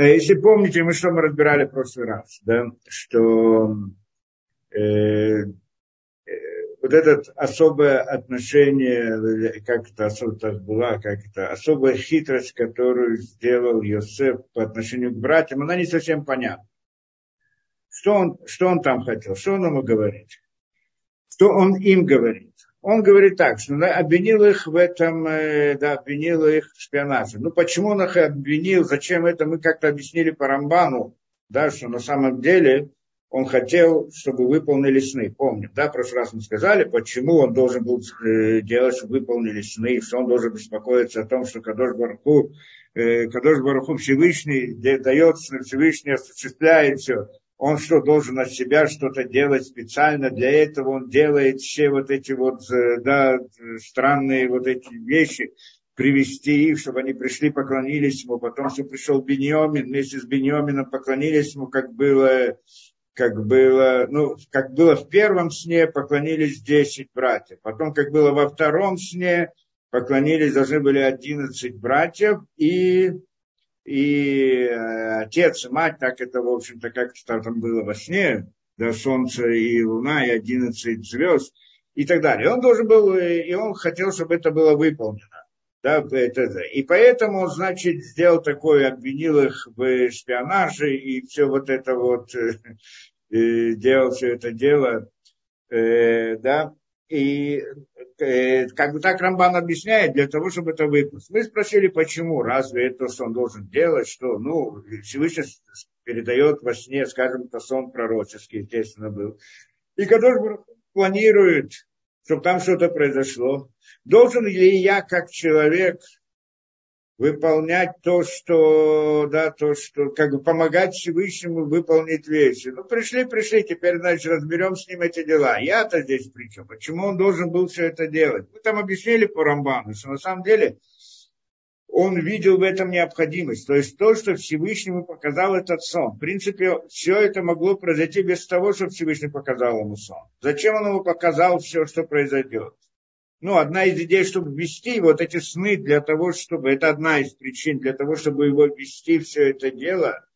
Если помните, мы что мы разбирали в прошлый раз, да, что э, вот это особое отношение, как это особо так была, как это особая хитрость, которую сделал Йосеф по отношению к братьям, она не совсем понятна. Что он, что он там хотел, что он ему говорит? Что он им говорит? Он говорит так, что обвинил их в этом, э, да, обвинил их в шпионаже. Ну, почему он их обвинил, зачем это, мы как-то объяснили по Рамбану, да, что на самом деле он хотел, чтобы выполнили сны. Помним, да, в прошлый раз мы сказали, почему он должен был э, делать, чтобы выполнили сны, что он должен беспокоиться о том, что Кадош Барху, э, Кадош Барху Всевышний дает, Всевышний осуществляет все. Он что, должен от себя что-то делать специально, для этого он делает все вот эти вот, э, да, странные вот эти вещи, привести их, чтобы они пришли, поклонились ему, потом, что пришел Беньомин, вместе с Беньомином поклонились ему, как было как было, ну, как было в первом сне, поклонились 10 братьев. Потом, как было во втором сне, поклонились, должны были 11 братьев, и, и э, отец и мать, так это, в общем-то, как там было во сне, да, солнце и луна, и 11 звезд, и так далее. Он должен был, и он хотел, чтобы это было выполнено. Да, это, и поэтому, значит, сделал такое, обвинил их в шпионаже и все вот это вот, э, делал все это дело, э, да, и э, как бы так Рамбан объясняет, для того, чтобы это выпустить. Мы спросили, почему, разве это, что он должен делать, что, ну, Всевышний передает во сне, скажем, это сон пророческий, естественно, был. И когда планирует чтобы там что-то произошло. Должен ли я, как человек, выполнять то, что, да, то, что, как бы помогать Всевышнему выполнить вещи. Ну, пришли, пришли, теперь, значит, разберем с ним эти дела. Я-то здесь при чем? Почему он должен был все это делать? Мы там объяснили по Рамбану, что на самом деле он видел в этом необходимость. То есть то, что Всевышнему показал этот сон. В принципе, все это могло произойти без того, что Всевышний показал ему сон. Зачем он ему показал все, что произойдет? Ну, одна из идей, чтобы ввести вот эти сны для того, чтобы... Это одна из причин для того, чтобы его ввести все это дело –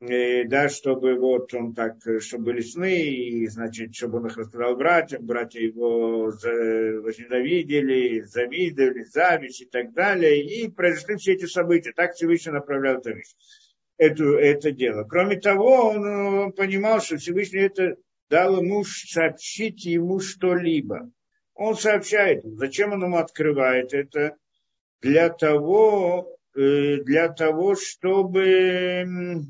и, да, чтобы вот он так, чтобы были сны, и, значит, чтобы он их рассказал братьям, братья его возненавидели, завидовали, зависть и так далее, и произошли все эти события. Так Всевышний направлял это, это, это дело. Кроме того, он, он понимал, что Всевышний это дал ему сообщить ему что-либо. Он сообщает, зачем он ему открывает это? Для того, э, для того, чтобы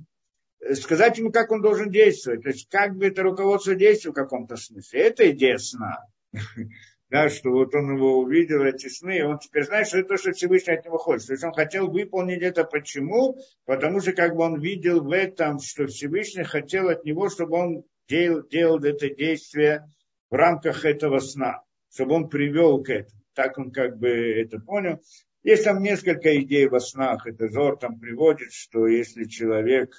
сказать ему, как он должен действовать. То есть, как бы это руководство действия в каком-то смысле. Это идея сна. Да, что вот он его увидел, эти сны, и он теперь знает, что это то, что Всевышний от него хочет. То есть он хотел выполнить это. Почему? Потому что как бы он видел в этом, что Всевышний хотел от него, чтобы он делал, делал это действие в рамках этого сна, чтобы он привел к этому. Так он как бы это понял. Есть там несколько идей во снах. Это Зор там приводит, что если человек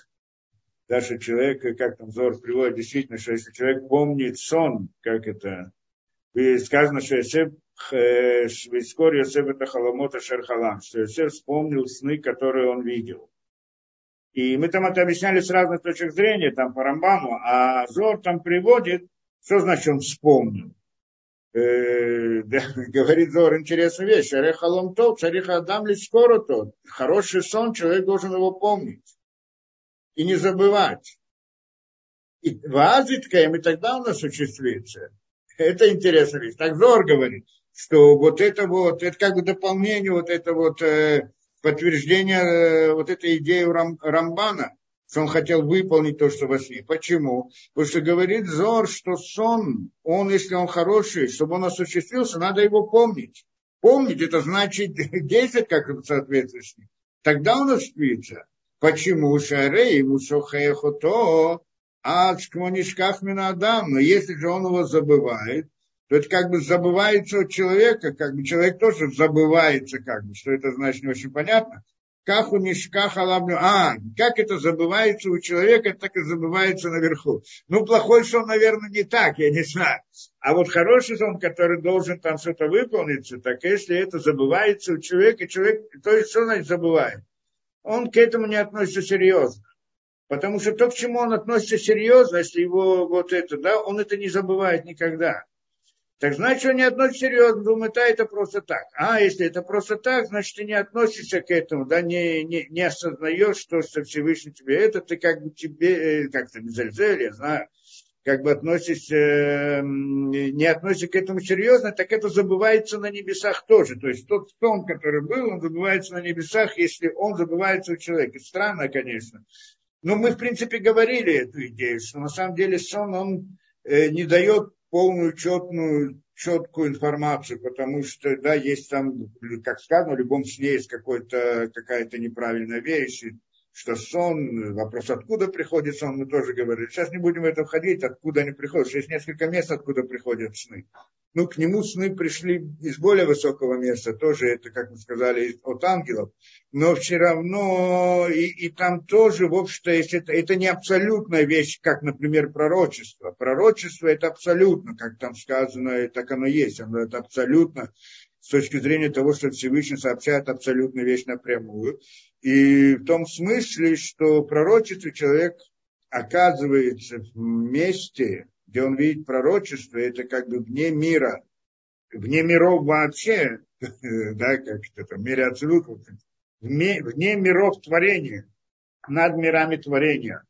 даже человек, как там Зор приводит, действительно, что если человек помнит сон, как это, и сказано, что Йосеф, вскоре Йосеф это Халамота Шерхалам, что Йосеф вспомнил сны, которые он видел. И мы там это объясняли с разных точек зрения, там по Рамбаму, а Зор там приводит, что значит он вспомнил. Э, говорит Зор интересную вещь. Шарехалом тот, шариха адам ли скоро тот. Хороший сон, человек должен его помнить и не забывать. И вазиткаем, и тогда у нас осуществится. Это интересная вещь. Так Зор говорит, что вот это вот, это как бы дополнение, вот это вот э, подтверждение э, вот этой идеи Рам, Рамбана, что он хотел выполнить то, что во сне. Почему? Потому что говорит Зор, что сон, он, если он хороший, чтобы он осуществился, надо его помнить. Помнить, это значит действовать как соответствует с ним. Тогда он осуществится. Почему шарей мусохехото ачкмонишках минадам? Но если же он его забывает, то это как бы забывается от человека, как бы человек тоже забывается, как бы, что это значит не очень понятно. Как у мешках алабну. А, как это забывается у человека, так и забывается наверху. Ну, плохой сон, наверное, не так, я не знаю. А вот хороший сон, который должен там что-то выполниться, так если это забывается у человека, человек, то есть что значит забывает? он к этому не относится серьезно. Потому что то, к чему он относится серьезно, если его вот это, да, он это не забывает никогда. Так значит, он не относится серьезно, думает, а это просто так. А если это просто так, значит, ты не относишься к этому, да, не, не, не осознаешь, что, что Всевышний тебе это, ты как бы тебе, э, как-то Зельзель, я знаю, как бы относишься, эм, не относишься к этому серьезно, так это забывается на небесах тоже. То есть тот сон, который был, он забывается на небесах, если он забывается у человека. Странно, конечно. Но мы, в принципе, говорили эту идею, что на самом деле сон, он э, не дает полную, четную, четкую информацию, потому что, да, есть там, как сказано, в любом сне есть какая-то неправильная вещь, что сон, вопрос, откуда приходит сон, мы тоже говорили. Сейчас не будем в это входить, откуда они приходят. Есть несколько мест, откуда приходят сны. Ну, к нему сны пришли из более высокого места, тоже это, как мы сказали, от ангелов. Но все равно, и, и там тоже, в общем-то, это, это не абсолютная вещь, как, например, пророчество. Пророчество это абсолютно, как там сказано, так оно есть, оно это абсолютно с точки зрения того, что Всевышний сообщает абсолютную вещь напрямую. И в том смысле, что пророчество человек оказывается в месте, где он видит пророчество, это как бы вне мира, вне миров вообще, да, как это, в мире абсолютно, вне, вне миров творения, над мирами творения.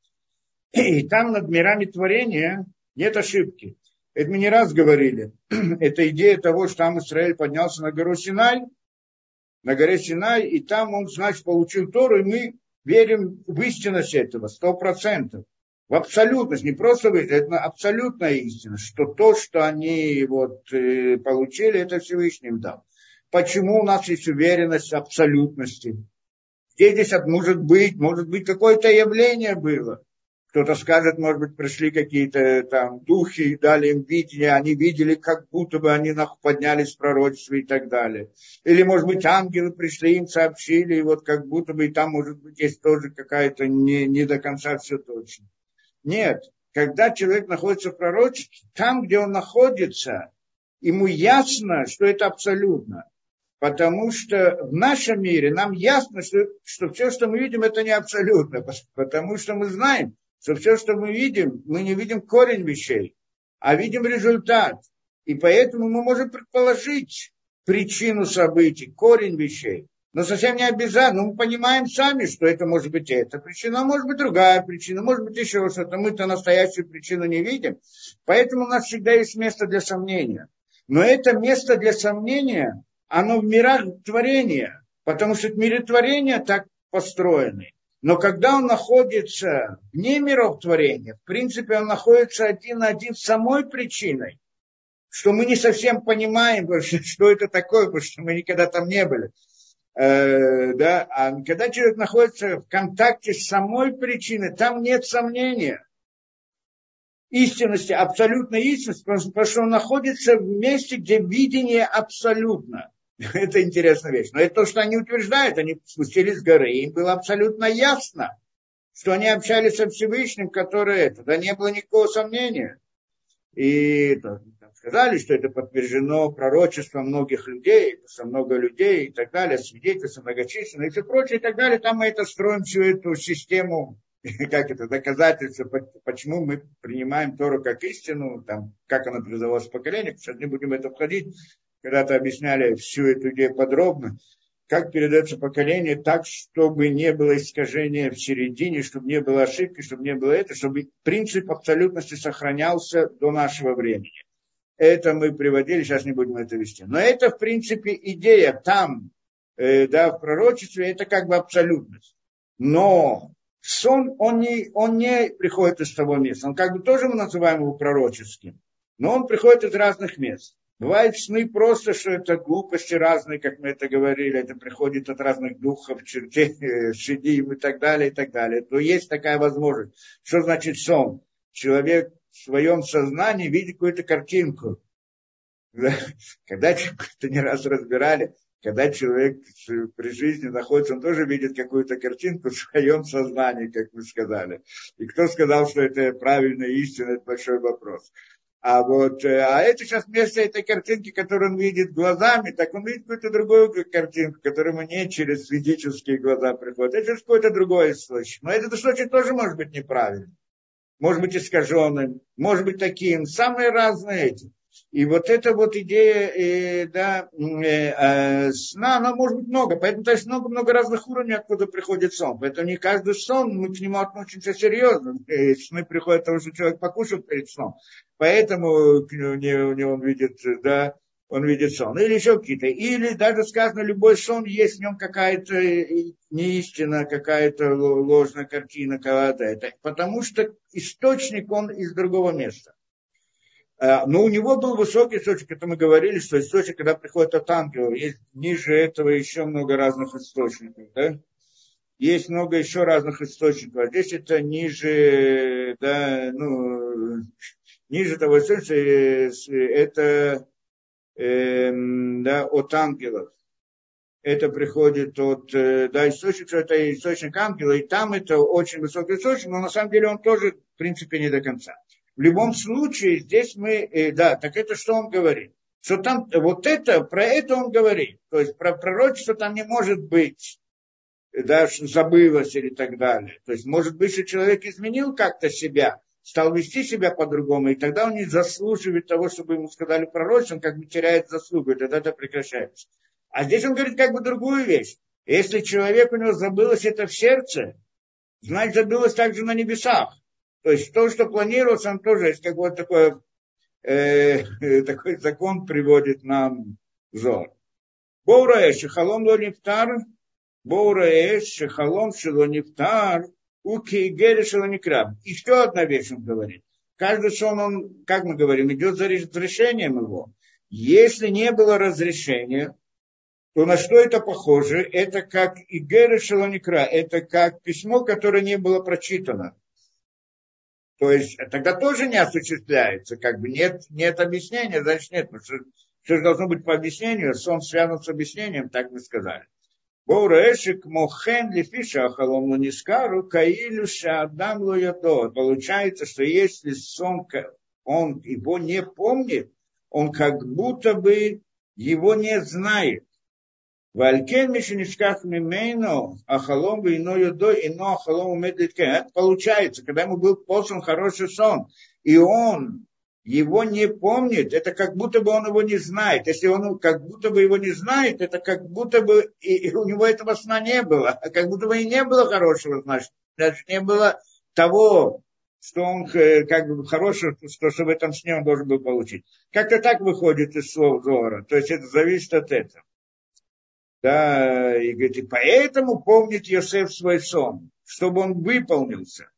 И там над мирами творения нет ошибки. Это мы не раз говорили. Это идея того, что там Израиль поднялся на гору Синай, на горе Синай, и там он, значит, получил Тору, и мы верим в истинность этого, сто процентов. В абсолютность, не просто в это абсолютная истина, что то, что они вот, э, получили, это Всевышний дал. Почему у нас есть уверенность в абсолютности? Где здесь может быть, может быть, какое-то явление было. Кто-то скажет, может быть, пришли какие-то там духи, дали им видение, они видели, как будто бы они поднялись в пророчество и так далее. Или, может быть, ангелы пришли, им сообщили, и вот как будто бы и там, может быть, есть тоже какая-то не, не до конца все точно. Нет, когда человек находится в пророчестве, там, где он находится, ему ясно, что это абсолютно. Потому что в нашем мире нам ясно, что, что все, что мы видим, это не абсолютно. Потому что мы знаем, что все, что мы видим, мы не видим корень вещей, а видим результат. И поэтому мы можем предположить причину событий, корень вещей. Но совсем не обязательно. Мы понимаем сами, что это может быть эта причина, а может быть другая причина, может быть еще что-то. Мы-то настоящую причину не видим. Поэтому у нас всегда есть место для сомнения. Но это место для сомнения, оно в мирах творения. Потому что мире творения так построены. Но когда он находится вне миров творения, в принципе, он находится один на один с самой причиной, что мы не совсем понимаем, что это такое, потому что мы никогда там не были. Э, да? А когда человек находится в контакте с самой причиной, там нет сомнения истинности, абсолютной истинности, потому что он находится в месте, где видение абсолютно. Это интересная вещь. Но это то, что они утверждают. Они спустились с горы, им было абсолютно ясно, что они общались со Всевышним, который это. Да не было никакого сомнения. И сказали, что это подтверждено пророчеством многих людей, со много людей и так далее, свидетельства многочисленные и все прочее и так далее. Там мы это строим, всю эту систему, как это, доказательства, почему мы принимаем Тору как истину, там, как она передавалась поколение, сейчас не будем это входить, когда-то объясняли всю эту идею подробно, как передается поколение так, чтобы не было искажения в середине, чтобы не было ошибки, чтобы не было это, чтобы принцип абсолютности сохранялся до нашего времени. Это мы приводили, сейчас не будем это вести. Но это, в принципе, идея там, э, да, в пророчестве, это как бы абсолютность. Но сон, он не, он не приходит из того места. Он как бы тоже мы называем его пророческим. Но он приходит из разных мест. Бывают сны просто, что это глупости разные, как мы это говорили, это приходит от разных духов, чертей, э, шедим и так далее, и так далее. То есть такая возможность. Что значит сон? Человек в своем сознании видит какую-то картинку. Когда это не раз разбирали, когда человек при жизни находится, он тоже видит какую-то картинку в своем сознании, как вы сказали. И кто сказал, что это правильная истина, это большой вопрос. А вот, э, а это сейчас вместо этой картинки, которую он видит глазами, так он видит какую-то другую картинку, которая ему не через физические глаза приходит, а через какой-то другой источник. Но этот источник тоже может быть неправильным, может быть искаженным, может быть таким, самые разные эти. И вот эта вот идея э, да, э, э, сна, она может быть много. Поэтому то есть много-много разных уровней, откуда приходит сон. Поэтому не каждый сон, мы к нему относимся серьезно. И сны приходят того, что человек покушал перед сном. Поэтому к нему, он видит, да, он видит сон. Или еще какие-то. Или даже сказано, любой сон есть в нем какая-то неистина, какая-то ложная картина, какая-то это. Потому что источник он из другого места. Э, но у него был высокий источник, это мы говорили, что источник, когда приходит от ангелов, есть ниже этого еще много разных источников, да? Есть много еще разных источников. А здесь это ниже, да, ну, ниже того источника, э, это э, да, от ангелов. Это приходит от, э, да, источник, что это источник ангела, и там это очень высокий источник, но на самом деле он тоже, в принципе, не до конца. В любом случае, здесь мы, э, да, так это что он говорит? Что там, вот это, про это он говорит. То есть про пророчество там не может быть, да, забылось или так далее. То есть, может быть, что человек изменил как-то себя, стал вести себя по-другому, и тогда он не заслуживает того, чтобы ему сказали пророчество, он как бы теряет заслугу, и тогда это прекращается. А здесь он говорит как бы другую вещь. Если человек у него забылось это в сердце, значит забылось также на небесах. То есть то, что планировалось, он тоже есть как вот такой, э, такой закон приводит нам зор. Боура шехалом ло нефтар, боура шехалом шело нефтар, уки гери шело некраб. Еще одна вещь он говорит. Каждый сон, он, как мы говорим, идет за разрешением его. Если не было разрешения, то на что это похоже? Это как Игера Шалоникра, это как письмо, которое не было прочитано. То есть тогда тоже не осуществляется, как бы нет, нет объяснения, значит нет, потому что все должно быть по объяснению, сон связан с объяснением, так мы сказали. Боурэшик мохен лифиша ахалом лунискару каилю адам луядо. Получается, что если сон, он его не помнит, он как будто бы его не знает. Валькен мишенишках мимейно, ахалом ино юдой, ино ахалом Это получается, когда ему был послан хороший сон, и он его не помнит, это как будто бы он его не знает. Если он как будто бы его не знает, это как будто бы и, и у него этого сна не было. А как будто бы и не было хорошего сна, значит, не было того, что он э, как бы хорошего, что, что в этом сне он должен был получить. Как-то так выходит из слов Зора. То есть это зависит от этого. Да, и говорит, и поэтому помнит Йосеф свой сон, чтобы он выполнился.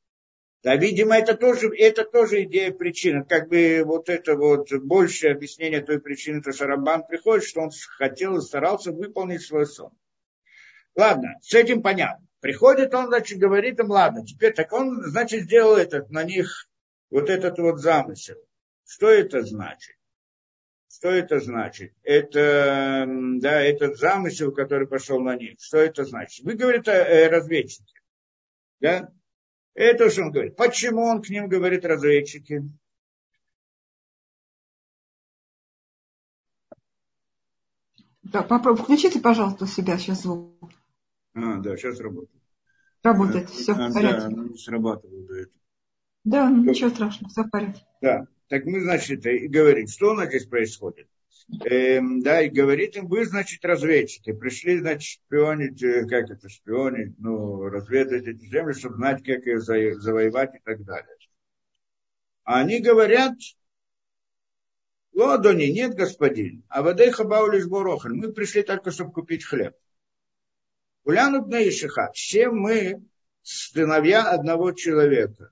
Да, видимо, это тоже, это тоже идея причины. Как бы вот это вот большее объяснение той причины, то Шарабан приходит, что он хотел и старался выполнить свой сон. Ладно, с этим понятно. Приходит он, значит, говорит им, ладно, теперь так он, значит, сделал этот, на них вот этот вот замысел. Что это значит? Что это значит? Это, да, этот замысел, который пошел на них. Что это значит? Вы говорите о разведчике. Да? Это что он говорит. Почему он к ним говорит разведчики? Да, попробуй, включите, пожалуйста, у себя сейчас звук. А, да, сейчас работает. Работает, а, все а, в порядке. Да, этого. Да, ничего страшного, все в порядке. Да. Так мы, значит, и говорим, что у нас здесь происходит. Эм, да, и говорит им, вы, значит, разведчики, пришли, значит, шпионить, э, как это, шпионить, ну, разведать эти земли, чтобы знать, как ее завоевать и так далее. А они говорят, Лодони, нет, господин, а воды хабау лишь борохан. Мы пришли только, чтобы купить хлеб. Улянут на Ишиха. Все мы сыновья одного человека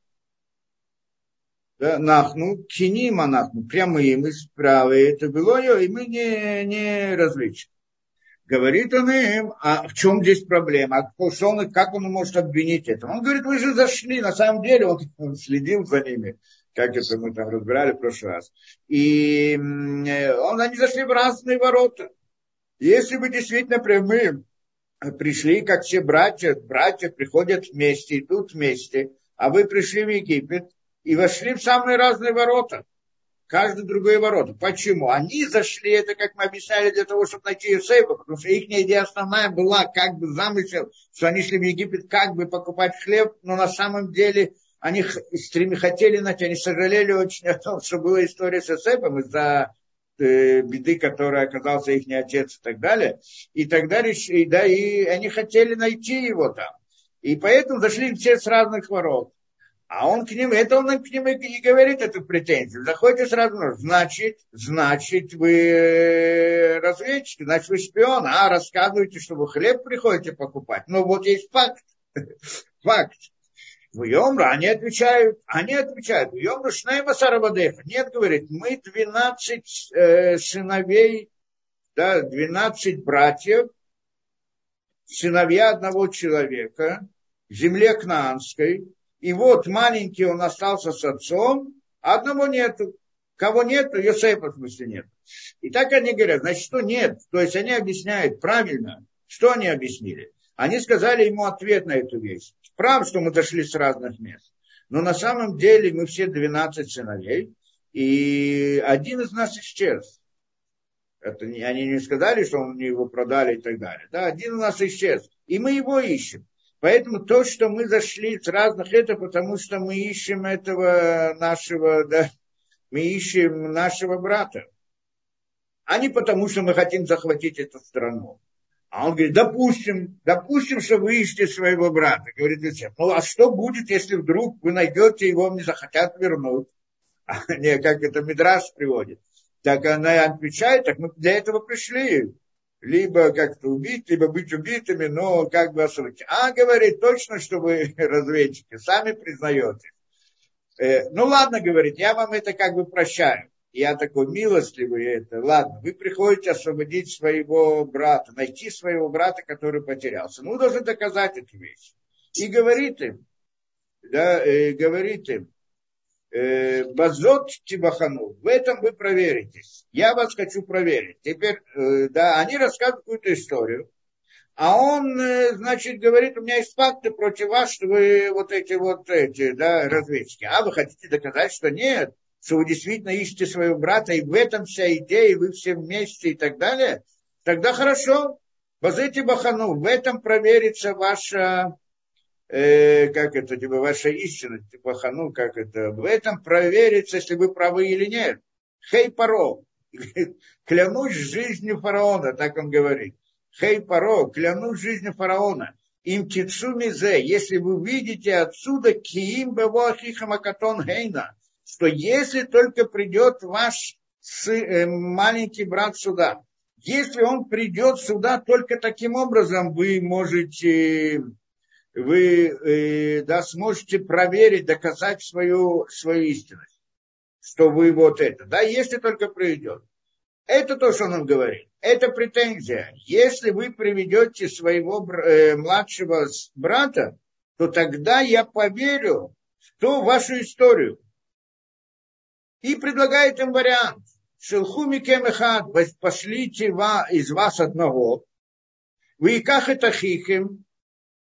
да, нахну, кинима нахну, прямые мы справа, это было, и мы не, не различны. Говорит он им, а в чем здесь проблема? А что он, как он может обвинить это? Он говорит, вы же зашли, на самом деле он следил за ними, как это мы там разбирали в прошлый раз. И он, они зашли в разные ворота. Если бы действительно прямые пришли, как все братья, братья приходят вместе, идут вместе, а вы пришли в Египет, и вошли в самые разные ворота. каждый другой ворота. Почему? Они зашли, это, как мы объясняли, для того, чтобы найти Юсейфа, потому что их идея основная была, как бы замысел, что они шли в Египет, как бы покупать хлеб, но на самом деле они стреми, хотели найти, они сожалели очень о том, что была история с Юсейфом из-за э, беды, которой оказался их отец и так далее. И так далее, и, да, и они хотели найти его там. И поэтому зашли все с разных ворот. А он к ним, это он к ним и говорит эту претензию. Заходите сразу, значит, значит, вы разведчики, значит, вы шпион, а рассказываете, что вы хлеб приходите покупать. Ну, вот есть факт. Факт. В Йомра они отвечают, они отвечают, в Йомра Шнейма Сарабадеха. Нет, говорит, мы 12 э, сыновей, да, 12 братьев, сыновья одного человека, земле Кнаанской, и вот маленький он остался с отцом, а одного нету. Кого нету, Йосефа в смысле нет. И так они говорят, значит, что нет. То есть они объясняют правильно. Что они объяснили? Они сказали ему ответ на эту вещь. Прав, что мы дошли с разных мест. Но на самом деле мы все 12 сыновей, и один из нас исчез. Это не, они не сказали, что он его продали и так далее. Да, один у нас исчез. И мы его ищем. Поэтому то, что мы зашли с разных, это потому что мы ищем этого нашего, да, мы ищем нашего брата. А не потому, что мы хотим захватить эту страну. А он говорит, допустим, допустим, что вы ищете своего брата. Говорит Иосиф, ну а что будет, если вдруг вы найдете его, не захотят вернуть? А не, как это Мидраш приводит. Так она отвечает, так мы для этого пришли либо как-то убить, либо быть убитыми, но как бы осудить. А говорит точно, что вы разведчики, сами признаете. Э, ну ладно, говорит, я вам это как бы прощаю. Я такой милостливый, это, ладно, вы приходите освободить своего брата, найти своего брата, который потерялся. Ну, должен доказать эту вещь. И говорит им, да, э, говорит им, базот Тибахану. В этом вы проверитесь. Я вас хочу проверить. Теперь, э, да, они рассказывают какую-то историю. А он, э, значит, говорит, у меня есть факты против вас, что вы вот эти вот эти, да, разведчики. А вы хотите доказать, что нет, что вы действительно ищете своего брата, и в этом вся идея, и вы все вместе и так далее. Тогда хорошо. Базыти Бахану, в этом проверится ваша э, как это, типа, ваша истина, типа, хану, как это, в этом проверится, если вы правы или нет. Хей паро, клянусь жизнью фараона, так он говорит. Хей паро, клянусь жизнью фараона. Им тицу мизе, если вы видите отсюда киим бевоахихамакатон гейна, что если только придет ваш э, маленький брат сюда, если он придет сюда только таким образом, вы можете вы э, да, сможете проверить, доказать свою, свою истинность, что вы вот это. Да, если только приведет. Это то, что он говорит. Это претензия. Если вы приведете своего э, младшего брата, то тогда я поверю в ту вашу историю. И предлагает им вариант. Шелхуми кемехат, пошлите из вас одного, вы и это хихим,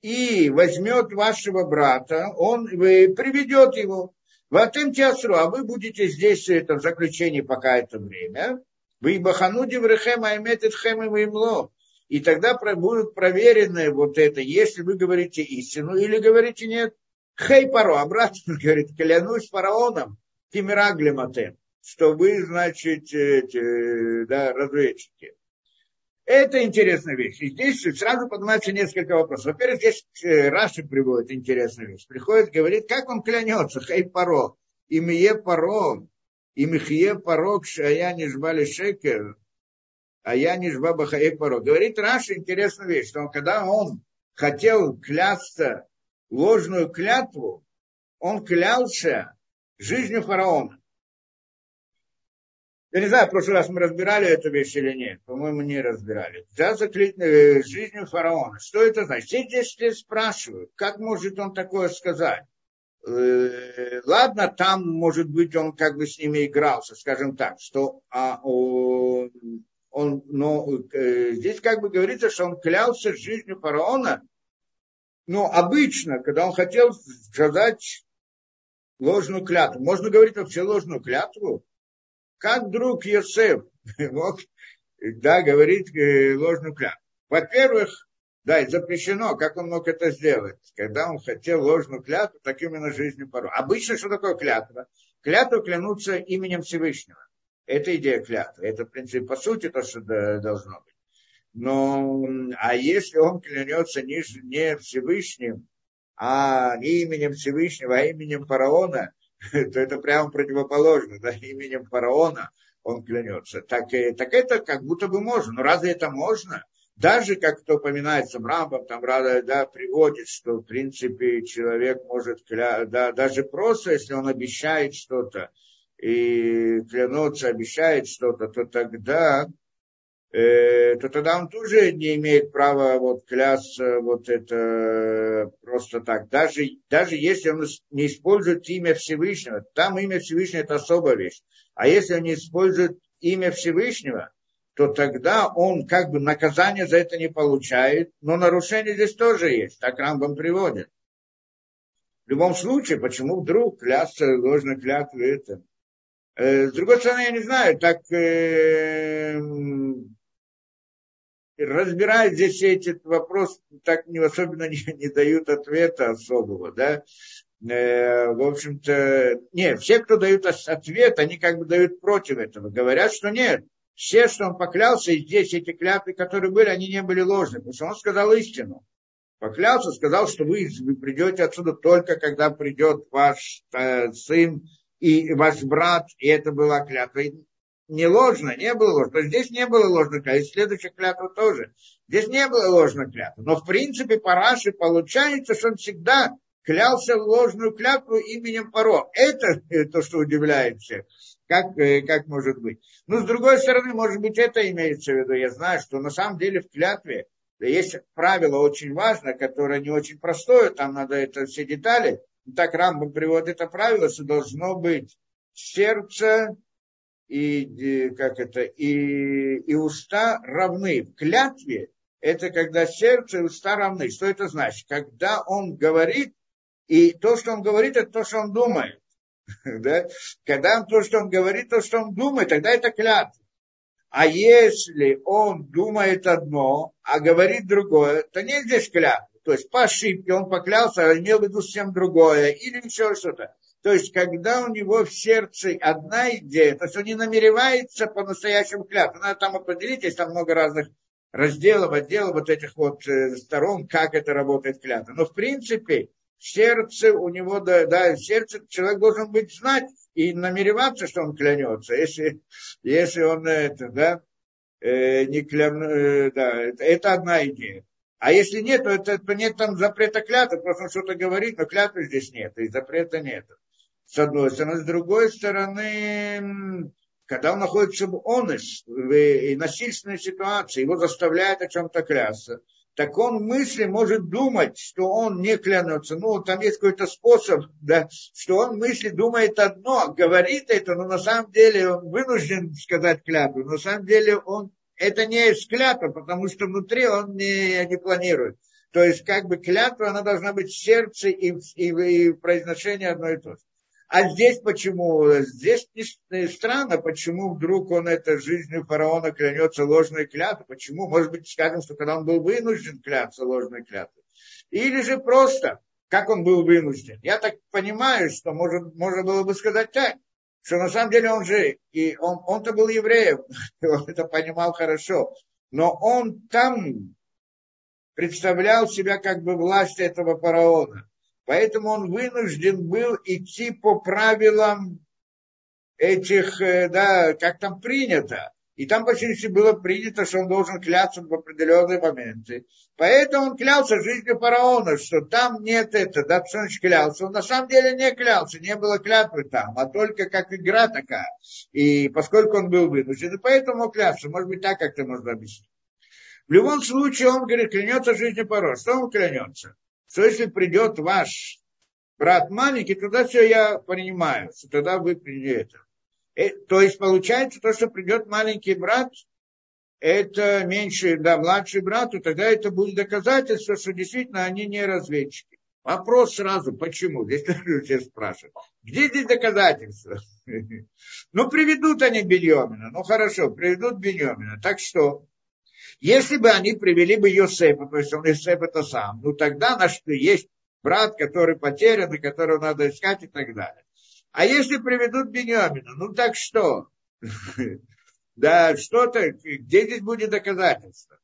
и возьмет вашего брата, он приведет его. В Атем Теасру, а вы будете здесь это, в заключении пока это время. Вы бахануди врехем аймет хэм и имло. И тогда будут проверены вот это, если вы говорите истину или говорите нет. Хей паро, обратно говорит, клянусь фараоном, тимираглематем, что вы, значит, да, разведчики. Это интересная вещь. И здесь сразу поднимается несколько вопросов. Во-первых, здесь э, Раши приводит интересную вещь. Приходит, говорит, как он клянется, хей паро, имие паро, имихие паро, а я не жбали шекер, а я не жба хей паро. Говорит Раши интересную вещь, что он, когда он хотел клясться ложную клятву, он клялся жизнью фараона. Я не знаю, в прошлый раз мы разбирали эту вещь или нет. По-моему, не разбирали. За заклятие жизнью фараона. Что это значит? Все здесь спрашивают, как может он такое сказать? Э, ладно, там, может быть, он как бы с ними игрался, скажем так, что а, он, но э, здесь как бы говорится, что он клялся жизнью фараона, но обычно, когда он хотел сказать ложную клятву, можно говорить вообще ложную клятву, как вдруг Йосеф мог да, говорить э, ложную клятву? Во-первых, да, и запрещено, как он мог это сделать. Когда он хотел ложную клятву, так именно жизнью порой. Обычно что такое клятва? Клятву клянуться именем Всевышнего. Это идея клятвы. Это, в принципе, по сути, то, что должно быть. Но, а если он клянется не, не Всевышним, а не именем Всевышнего, а именем фараона, то это прямо противоположно, да, именем фараона он клянется. Так, так это как будто бы можно. Но разве это можно? даже как то упоминается в Рамбам, там да, приводит, что в принципе человек может, кля... да, даже просто если он обещает что-то и клянется, обещает что-то, то тогда, э, то тогда он тоже не имеет права вот клясться вот это просто так. Даже, даже если он не использует имя Всевышнего, там имя Всевышнего это особая вещь. А если он не использует имя Всевышнего, то тогда он как бы наказание за это не получает, но нарушение здесь тоже есть, так Рамбам приводит. В любом случае, почему вдруг клясться ложно клятвы это? Э, с другой стороны, я не знаю, так э, разбирать здесь этот вопрос, так не особенно не, не дают ответа особого, да. Э, в общем-то, нет, все, кто дают ответ, они как бы дают против этого, говорят, что нет, все, что он поклялся, и здесь эти клятвы, которые были, они не были ложными, потому что он сказал истину. Поклялся, сказал, что вы, вы придете отсюда только, когда придет ваш э, сын и ваш брат, и это была клятва. Не ложно, не было ложно. То есть здесь не было ложной клятвы, и следующая клятва тоже. Здесь не было ложной клятвы. Но в принципе по Раши получается, что он всегда клялся в ложную клятву именем Паро. Это то, что удивляет всех. Как, э, как может быть? Ну, с другой стороны, может быть, это имеется в виду. Я знаю, что на самом деле в клятве есть правило очень важное, которое не очень простое, там надо это все детали. Так Рамбам приводит это правило, что должно быть сердце и, как это, и, и уста равны. В клятве это когда сердце и уста равны. Что это значит? Когда он говорит, и то, что он говорит, это то, что он думает. да? Когда он то, что он говорит, то, что он думает, тогда это клятва. А если он думает одно, а говорит другое, то нет здесь клятвы. То есть по ошибке он поклялся, а имел в виду совсем другое, или еще что-то. То есть, когда у него в сердце одна идея, то есть он не намеревается по-настоящему клятву. Надо там определить, есть там много разных разделов, отделов вот этих вот э, сторон, как это работает клятва. Но в принципе, сердце у него, да, да, сердце человек должен быть знать и намереваться, что он клянется. Если, если он это, да, э, не клян, э, да, это, это одна идея. А если нет, то, это, то нет там запрета клятвы, просто он что-то говорит, но клятвы здесь нет, и запрета нет. С одной стороны. С другой стороны, когда он находится в онес, в насильственной ситуации, его заставляют о чем-то клясться, так он мысли может думать, что он не клянется. Ну, там есть какой-то способ, да, что он мысли думает одно, говорит это, но на самом деле он вынужден сказать клятву. На самом деле он это не клятва, потому что внутри он не, не планирует. То есть, как бы клятва, она должна быть в сердце и, и, и в произношении одно и то же. А здесь почему? Здесь странно, почему вдруг он это жизнью фараона клянется ложной клятвой. Почему? Может быть, скажем, что когда он был вынужден кляться ложной клятвой. Или же просто, как он был вынужден. Я так понимаю, что может, можно было бы сказать так, что на самом деле он же, и он, он-то был евреем, он это понимал хорошо, но он там представлял себя как бы власть этого фараона. Поэтому он вынужден был идти по правилам этих, э, да, как там принято. И там почти было принято, что он должен кляться в определенные моменты. Поэтому он клялся жизнью фараона, что там нет это, да, что значит клялся. Он на самом деле не клялся, не было клятвы там, а только как игра такая. И поскольку он был вынужден, и поэтому клялся. Может быть, так как-то можно объяснить. В любом случае, он говорит, клянется жизнью фараона. Что он клянется? Что если придет ваш брат маленький, тогда все я понимаю, что тогда вы придете. Э, то есть получается то, что придет маленький брат, это меньше, да, младший брат, то тогда это будет доказательство, что действительно они не разведчики. Вопрос сразу, почему? Здесь все спрашивают. Где здесь доказательства? Ну, приведут они Беньомина. Ну, хорошо, приведут Беньомина. Так что, если бы они привели бы Йосепа, то есть он Йосеп это сам, ну, тогда на что есть брат, который потерян, и которого надо искать и так далее. А если приведут Беньямина, ну так что? Да, что-то, где здесь будет доказательство?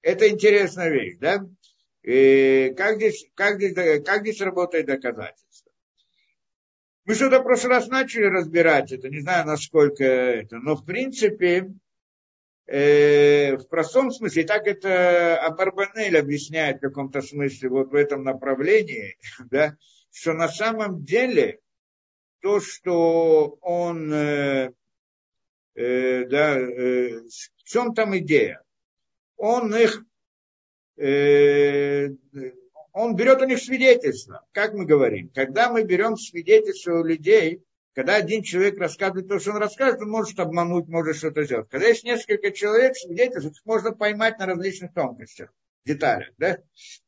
Это интересная вещь, да? И как, здесь, как, здесь, как здесь работает доказательство? Мы что-то в прошлый раз начали разбирать это, не знаю, насколько это, но в принципе, э, в простом смысле, так это Абарбанель объясняет в каком-то смысле вот в этом направлении, да, что на самом деле то, что он, э, э, да, э, в чем там идея? Он их, э, он берет у них свидетельство, как мы говорим. Когда мы берем свидетельство у людей, когда один человек рассказывает то, что он рассказывает, он может обмануть, может что-то сделать. Когда есть несколько человек, свидетельств, их можно поймать на различных тонкостях, деталях. Да?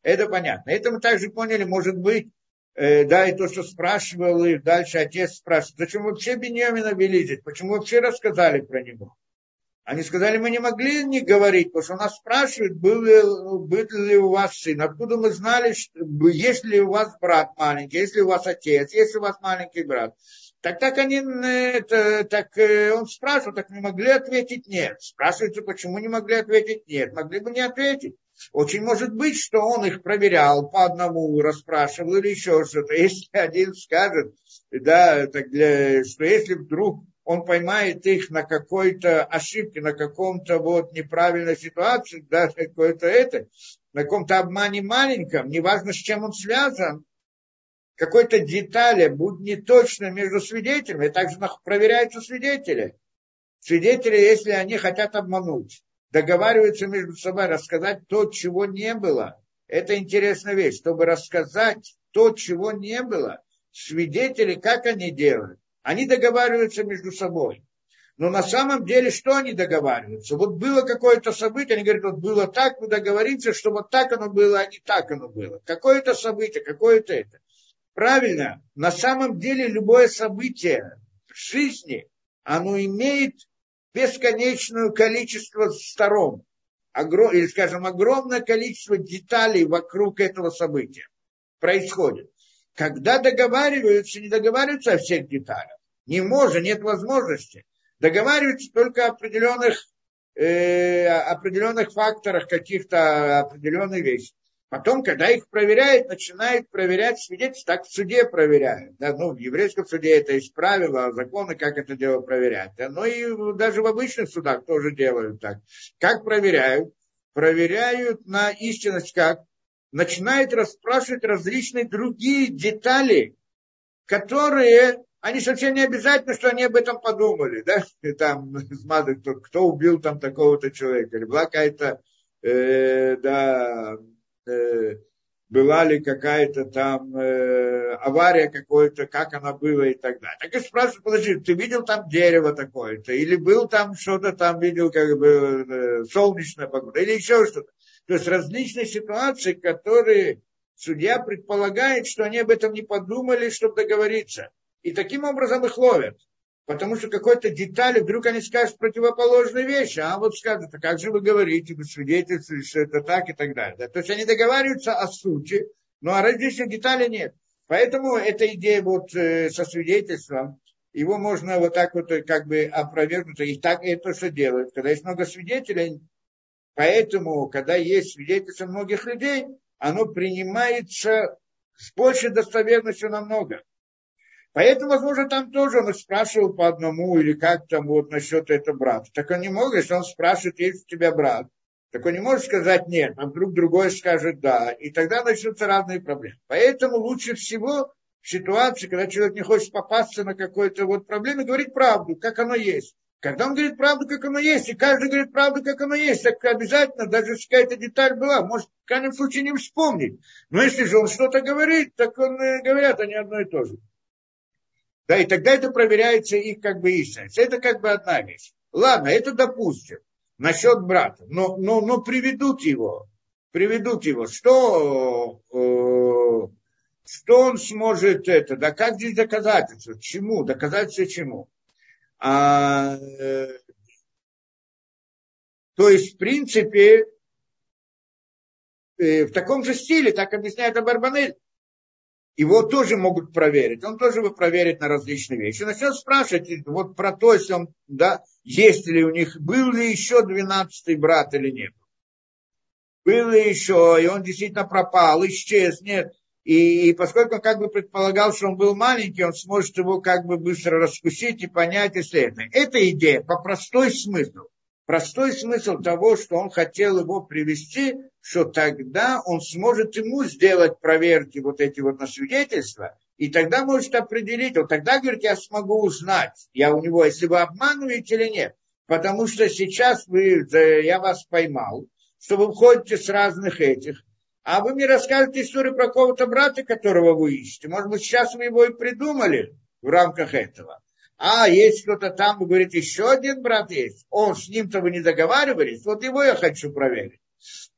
Это понятно. Это мы также поняли, может быть, э, да, и то, что спрашивал, и дальше отец спрашивает, зачем вообще Беньямина вели здесь, почему вообще рассказали про него. Они сказали, мы не могли не говорить, потому что нас спрашивают, был ли, был ли у вас сын, откуда мы знали, что, есть ли у вас брат маленький, есть ли у вас отец, есть ли у вас маленький брат. Так так они, это, так э, он спрашивал, так не могли ответить нет. Спрашивается, почему не могли ответить нет. Могли бы не ответить. Очень может быть, что он их проверял по одному, расспрашивал или еще что-то. Если один скажет, да, так для, что если вдруг он поймает их на какой-то ошибке, на каком-то вот неправильной ситуации, да, какой-то это, на каком-то обмане маленьком, неважно, с чем он связан, какой-то детали будет не точно между свидетелями, также проверяются свидетели. Свидетели, если они хотят обмануть, договариваются между собой рассказать то, чего не было. Это интересная вещь, чтобы рассказать то, чего не было. Свидетели, как они делают? Они договариваются между собой. Но на самом деле, что они договариваются? Вот было какое-то событие, они говорят, вот было так, мы договоримся, что вот так оно было, а не так оно было. Какое-то событие, какое-то это. Правильно, на самом деле любое событие в жизни, оно имеет бесконечное количество сторон, или, скажем, огромное количество деталей вокруг этого события происходит. Когда договариваются, не договариваются о всех деталях. Не может, нет возможности. Договариваются только о определенных, э, определенных факторах, каких-то определенных вещей. Потом, когда их проверяют, начинают проверять свидетельства, так в суде проверяют. Да, ну, в еврейском суде это есть правила, законы, как это дело проверять. Да, но и даже в обычных судах тоже делают так. Как проверяют? Проверяют на истинность как? Начинают расспрашивать различные другие детали, которые они совсем не обязательно, что они об этом подумали, да, и там, кто, кто убил там такого-то человека, или была какая-то, э, да, была ли какая-то там э, авария какой-то, как она была и так далее. Так и спрашивают, подожди, ты видел там дерево такое-то, или был там что-то там, видел как бы э, солнечная погода, или еще что-то. То есть различные ситуации, которые судья предполагает, что они об этом не подумали, чтобы договориться. И таким образом их ловят потому что какой-то детали, вдруг они скажут противоположные вещи, а вот скажут, а как же вы говорите, вы свидетельствуете, что это так и так далее. Да? То есть они договариваются о сути, но о различных деталях нет. Поэтому эта идея вот э, со свидетельством, его можно вот так вот э, как бы опровергнуть, и так это что делают, когда есть много свидетелей, поэтому, когда есть свидетельство многих людей, оно принимается с большей достоверностью намного. Поэтому, возможно, там тоже он спрашивал по одному, или как там вот насчет этого брата. Так он не может, если он спрашивает, есть у тебя брат, так он не может сказать нет, а вдруг другой скажет да. И тогда начнутся разные проблемы. Поэтому лучше всего в ситуации, когда человек не хочет попасться на какой-то вот проблеме, говорить правду, как оно есть. Когда он говорит правду, как оно есть, и каждый говорит правду, как оно есть, так обязательно, даже если какая-то деталь была, может, в крайнем случае не вспомнить. Но если же он что-то говорит, так он э, говорят они одно и то же. Да, и тогда это проверяется их как бы истинность. Это как бы одна вещь. Ладно, это допустим. Насчет брата. Но, но, но приведут его. Приведут его. Что, э, что он сможет это, да как здесь доказательство, чему, доказательство чему. А, э, то есть, в принципе, э, в таком же стиле, так объясняет Абарбанель, его тоже могут проверить. Он тоже бы проверить на различные вещи. Начнет спрашивать вот про то, если он, да, есть ли у них, был ли еще двенадцатый брат или нет. Был ли еще, и он действительно пропал, исчез, нет. И, и поскольку он как бы предполагал, что он был маленький, он сможет его как бы быстро раскусить и понять, если это. Эта идея по простой смыслу. Простой смысл того, что он хотел его привести, что тогда он сможет ему сделать проверки вот эти вот на свидетельства, и тогда может определить, вот тогда, говорит, я смогу узнать, я у него, если вы обманываете или нет. Потому что сейчас вы, я вас поймал, что вы входите с разных этих, а вы мне расскажете историю про кого-то брата, которого вы ищете. Может быть, сейчас вы его и придумали в рамках этого. А, есть кто-то там, вы говорите, еще один брат есть. Он, с ним-то вы не договаривались, вот его я хочу проверить.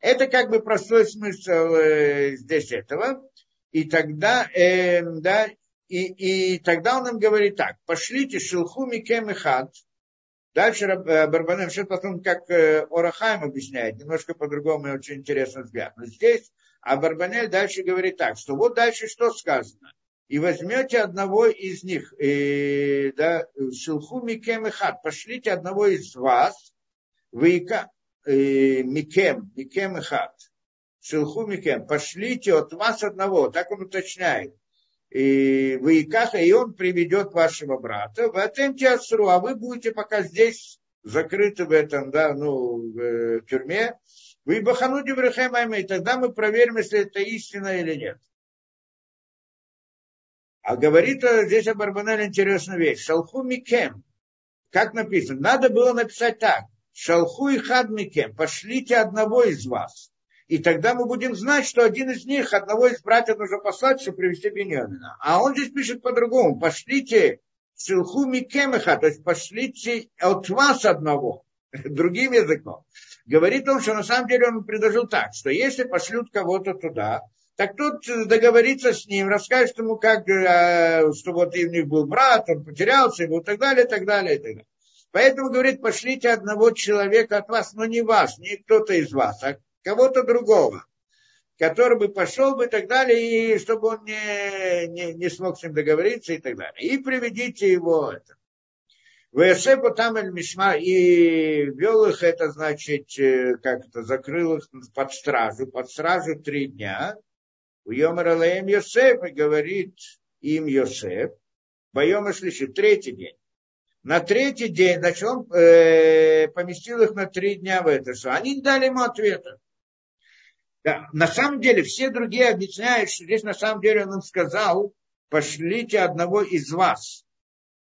Это как бы простой смысл э, здесь этого. И тогда, э, да, и, и тогда он им говорит так, пошлите шелху микем и хат, Дальше э, Барбанем сейчас потом, как э, Орахайм объясняет, немножко по-другому и очень интересный взгляд. Но здесь а Барбанель дальше говорит так, что вот дальше что сказано. И возьмете одного из них, и, да, Шилху Микем и Хат, пошлите одного из вас, вы э, Микем, Микем и Хат, Шилху Микем, пошлите от вас одного, так он уточняет и вы Икаха, и он приведет вашего брата, вы отемте Асру, а вы будете пока здесь закрыты в этом, да, ну, в э, тюрьме, вы бахану Деврехем и тогда мы проверим, если это истина или нет. А говорит здесь Абарбанель интересную вещь. Шалху Микем. Как написано? Надо было написать так. Шалху и хад Микем. Пошлите одного из вас. И тогда мы будем знать, что один из них, одного из братьев нужно послать, чтобы привести Беньямина. А он здесь пишет по-другому. Пошлите Силху Микемеха, то есть пошлите от вас одного, другим языком. Говорит он, что на самом деле он предложил так, что если пошлют кого-то туда, так тот договорится с ним, расскажет ему, как, э, что вот у них был брат, он потерялся, и так далее, и так далее, и так далее. Поэтому, говорит, пошлите одного человека от вас, но не вас, не кто-то из вас, а кого-то другого, который бы пошел бы и так далее, и чтобы он не, не, не смог с ним договориться и так далее. И приведите его это. Весепу там мишма и вел их это, значит, э, как это, закрыл их под стражу, под стражу три дня. У Йомар Йосеф и говорит им Йосеф, Байома шлиши, третий день. На третий день, значит, он э, поместил их на три дня в это. Они не дали ему ответа. Да, на самом деле, все другие объясняют, что здесь на самом деле он им сказал, пошлите одного из вас.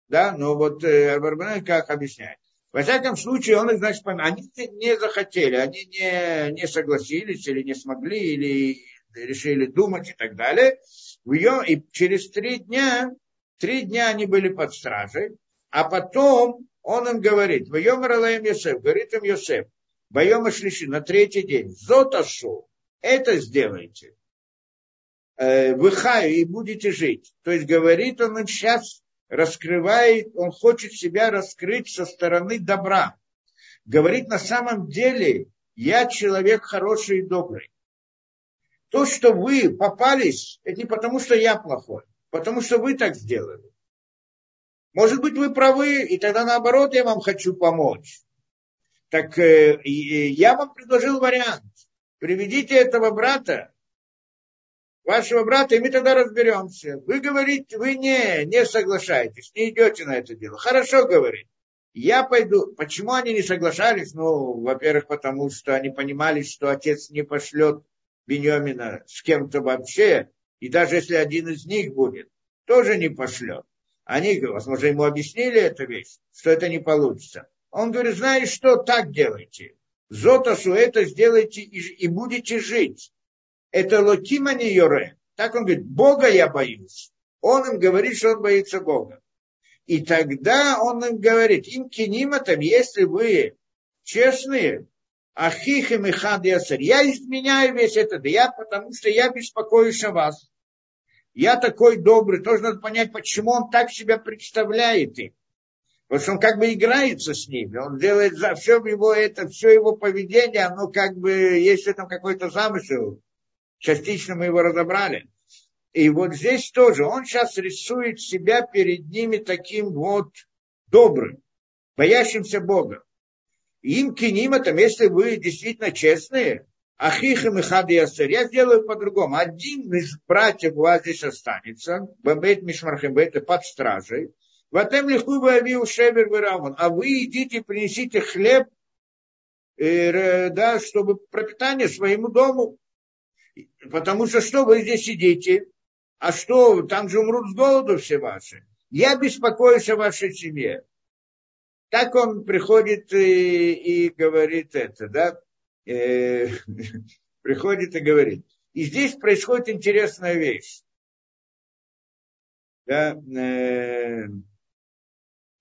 Да, но вот э, как объясняет. Во всяком случае, он их, значит, они не захотели, они не, не согласились или не смогли, или решили думать и так далее. И через три дня, три дня они были под стражей, а потом он им говорит, Вайом Ралаем Йосеф, говорит им Йосеф, Байома Шлиши, на третий день, Зоташу, это сделайте. Э, Выхаю и будете жить. То есть говорит он им сейчас, раскрывает, он хочет себя раскрыть со стороны добра. Говорит на самом деле, я человек хороший и добрый. То, что вы попались, это не потому, что я плохой, потому что вы так сделали. Может быть, вы правы, и тогда наоборот я вам хочу помочь. Так э, я вам предложил вариант приведите этого брата, вашего брата, и мы тогда разберемся. Вы говорите, вы не, не соглашаетесь, не идете на это дело. Хорошо говорит. Я пойду. Почему они не соглашались? Ну, во-первых, потому что они понимали, что отец не пошлет Беньомина с кем-то вообще, и даже если один из них будет, тоже не пошлет. Они, возможно, ему объяснили эту вещь, что это не получится. Он говорит, знаешь что, так делайте. Зотасу это сделайте и, и будете жить. Это локима не йоре. Так он говорит, Бога я боюсь. Он им говорит, что он боится Бога. И тогда он им говорит, им киниматом, если вы честные, ахихим и хад ясар, я изменяю весь этот, я, потому что я беспокоюсь о вас. Я такой добрый, тоже надо понять, почему он так себя представляет им. Потому что он как бы играется с ними, он делает за все его это, все его поведение, оно как бы, есть в этом какой-то замысел. Частично мы его разобрали. И вот здесь тоже, он сейчас рисует себя перед ними таким вот добрым, боящимся Бога. Им киним это, если вы действительно честные, Ахихам и Хадиасер, я сделаю по-другому. Один из братьев у вас здесь останется, Бабет Мишмархембет, под стражей, Ватем лиху вави шевер вирамон. А вы идите, принесите хлеб, э, да, чтобы пропитание своему дому. Потому что что вы здесь сидите? А что, там же умрут с голоду все ваши. Я беспокоюсь о вашей семье. Так он приходит и, и говорит это, да? Э, приходит и говорит. И здесь происходит интересная вещь. Да, э,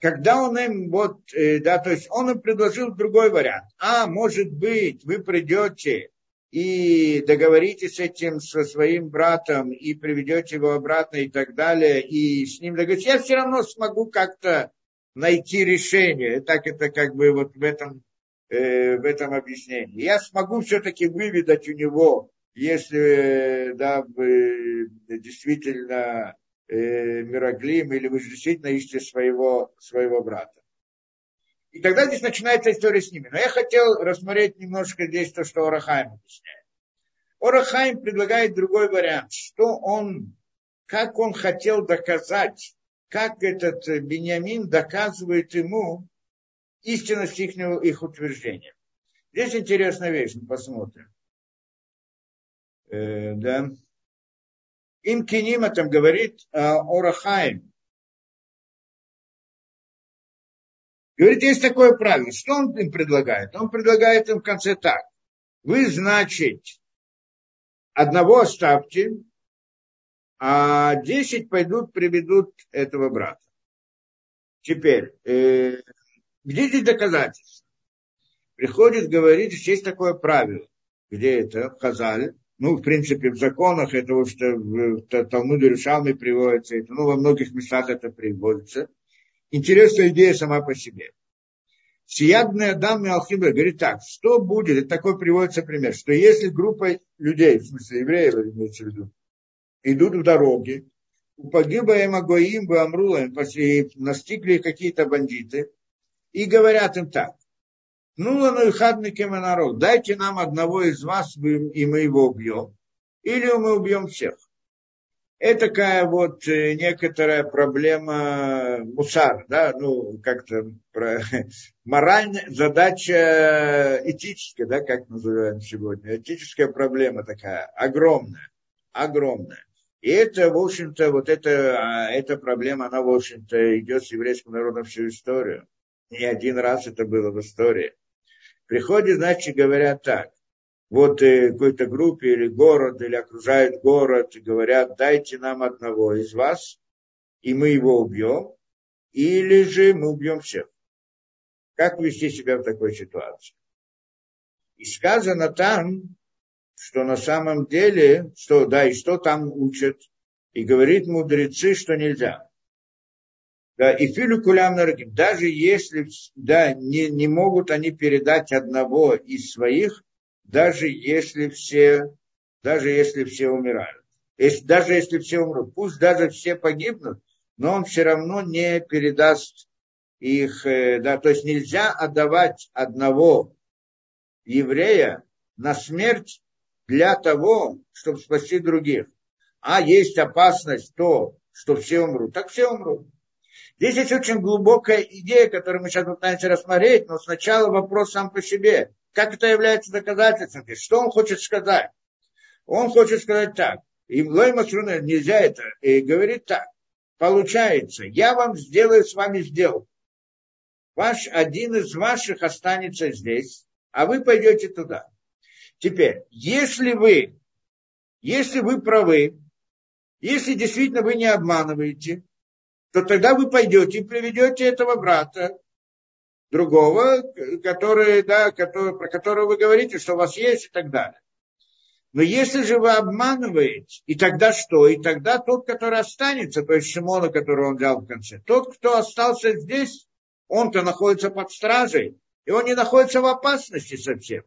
когда он им вот, э, да, то есть он им предложил другой вариант. А, может быть, вы придете и договоритесь с этим со своим братом и приведете его обратно и так далее, и с ним договоритесь. Я все равно смогу как-то найти решение. Так это как бы вот в этом, э, в этом объяснении. Я смогу все-таки выведать у него, если да, вы действительно э, Мироглим, или вы действительно ищете своего, своего брата. И тогда здесь начинается история с ними. Но я хотел рассмотреть немножко здесь то, что Орахайм объясняет. Орахайм предлагает другой вариант, что он, как он хотел доказать, как этот Бениамин доказывает ему истинность их, их утверждения. Здесь интересная вещь, мы посмотрим. Э, да. Им киним там говорит э, Орахаим. Говорит, есть такое правило. Что он им предлагает? Он предлагает им в конце так. Вы, значит, одного оставьте, а десять пойдут, приведут этого брата. Теперь, э, где здесь доказательства? Приходит говорить, есть такое правило. Где это? Хазаль ну, в принципе, в законах, это вот что в Талмуде Рушалме приводится, это, ну, во многих местах это приводится. Интересная идея сама по себе. Сиядная Адам и Алхимбе говорит так, что будет, это такой приводится пример, что если группа людей, в смысле евреев, имеется в виду, идут в дороге, погиба им Агоим, Амрула, настигли какие-то бандиты, и говорят им так, ну, ну, хадниким народ, дайте нам одного из вас, и мы его убьем. Или мы убьем всех. Это такая вот э, некоторая проблема мусар, да, ну, как-то про, моральная задача этическая, да, как называем сегодня. Этическая проблема такая огромная, огромная. И это, в общем-то, вот это, а, эта проблема, она, в общем-то, идет с еврейским народом всю историю. Не один раз это было в истории. Приходят, значит, говорят так. Вот э, какой-то группе или город, или окружают город, и говорят, дайте нам одного из вас, и мы его убьем, или же мы убьем всех. Как вести себя в такой ситуации? И сказано там, что на самом деле, что, да, и что там учат, и говорит мудрецы, что нельзя. Да, и филю кулям. Даже если да, не, не могут они передать одного из своих, даже если все, даже если все умирают. Если, даже если все умрут, пусть даже все погибнут, но он все равно не передаст их, э, да, то есть нельзя отдавать одного еврея на смерть для того, чтобы спасти других. А есть опасность то, что все умрут, так все умрут. Здесь есть очень глубокая идея, которую мы сейчас пытаемся рассмотреть, но сначала вопрос сам по себе. Как это является доказательством? Что он хочет сказать? Он хочет сказать так. И Лой Масруна нельзя это. И говорит так. Получается, я вам сделаю с вами сделку. Ваш, один из ваших останется здесь, а вы пойдете туда. Теперь, если вы, если вы правы, если действительно вы не обманываете, то тогда вы пойдете и приведете этого брата, другого, который, да, который, про которого вы говорите, что у вас есть и так далее. Но если же вы обманываете, и тогда что? И тогда тот, который останется, то есть Шимона, которого он взял в конце, тот, кто остался здесь, он-то находится под стражей, и он не находится в опасности совсем.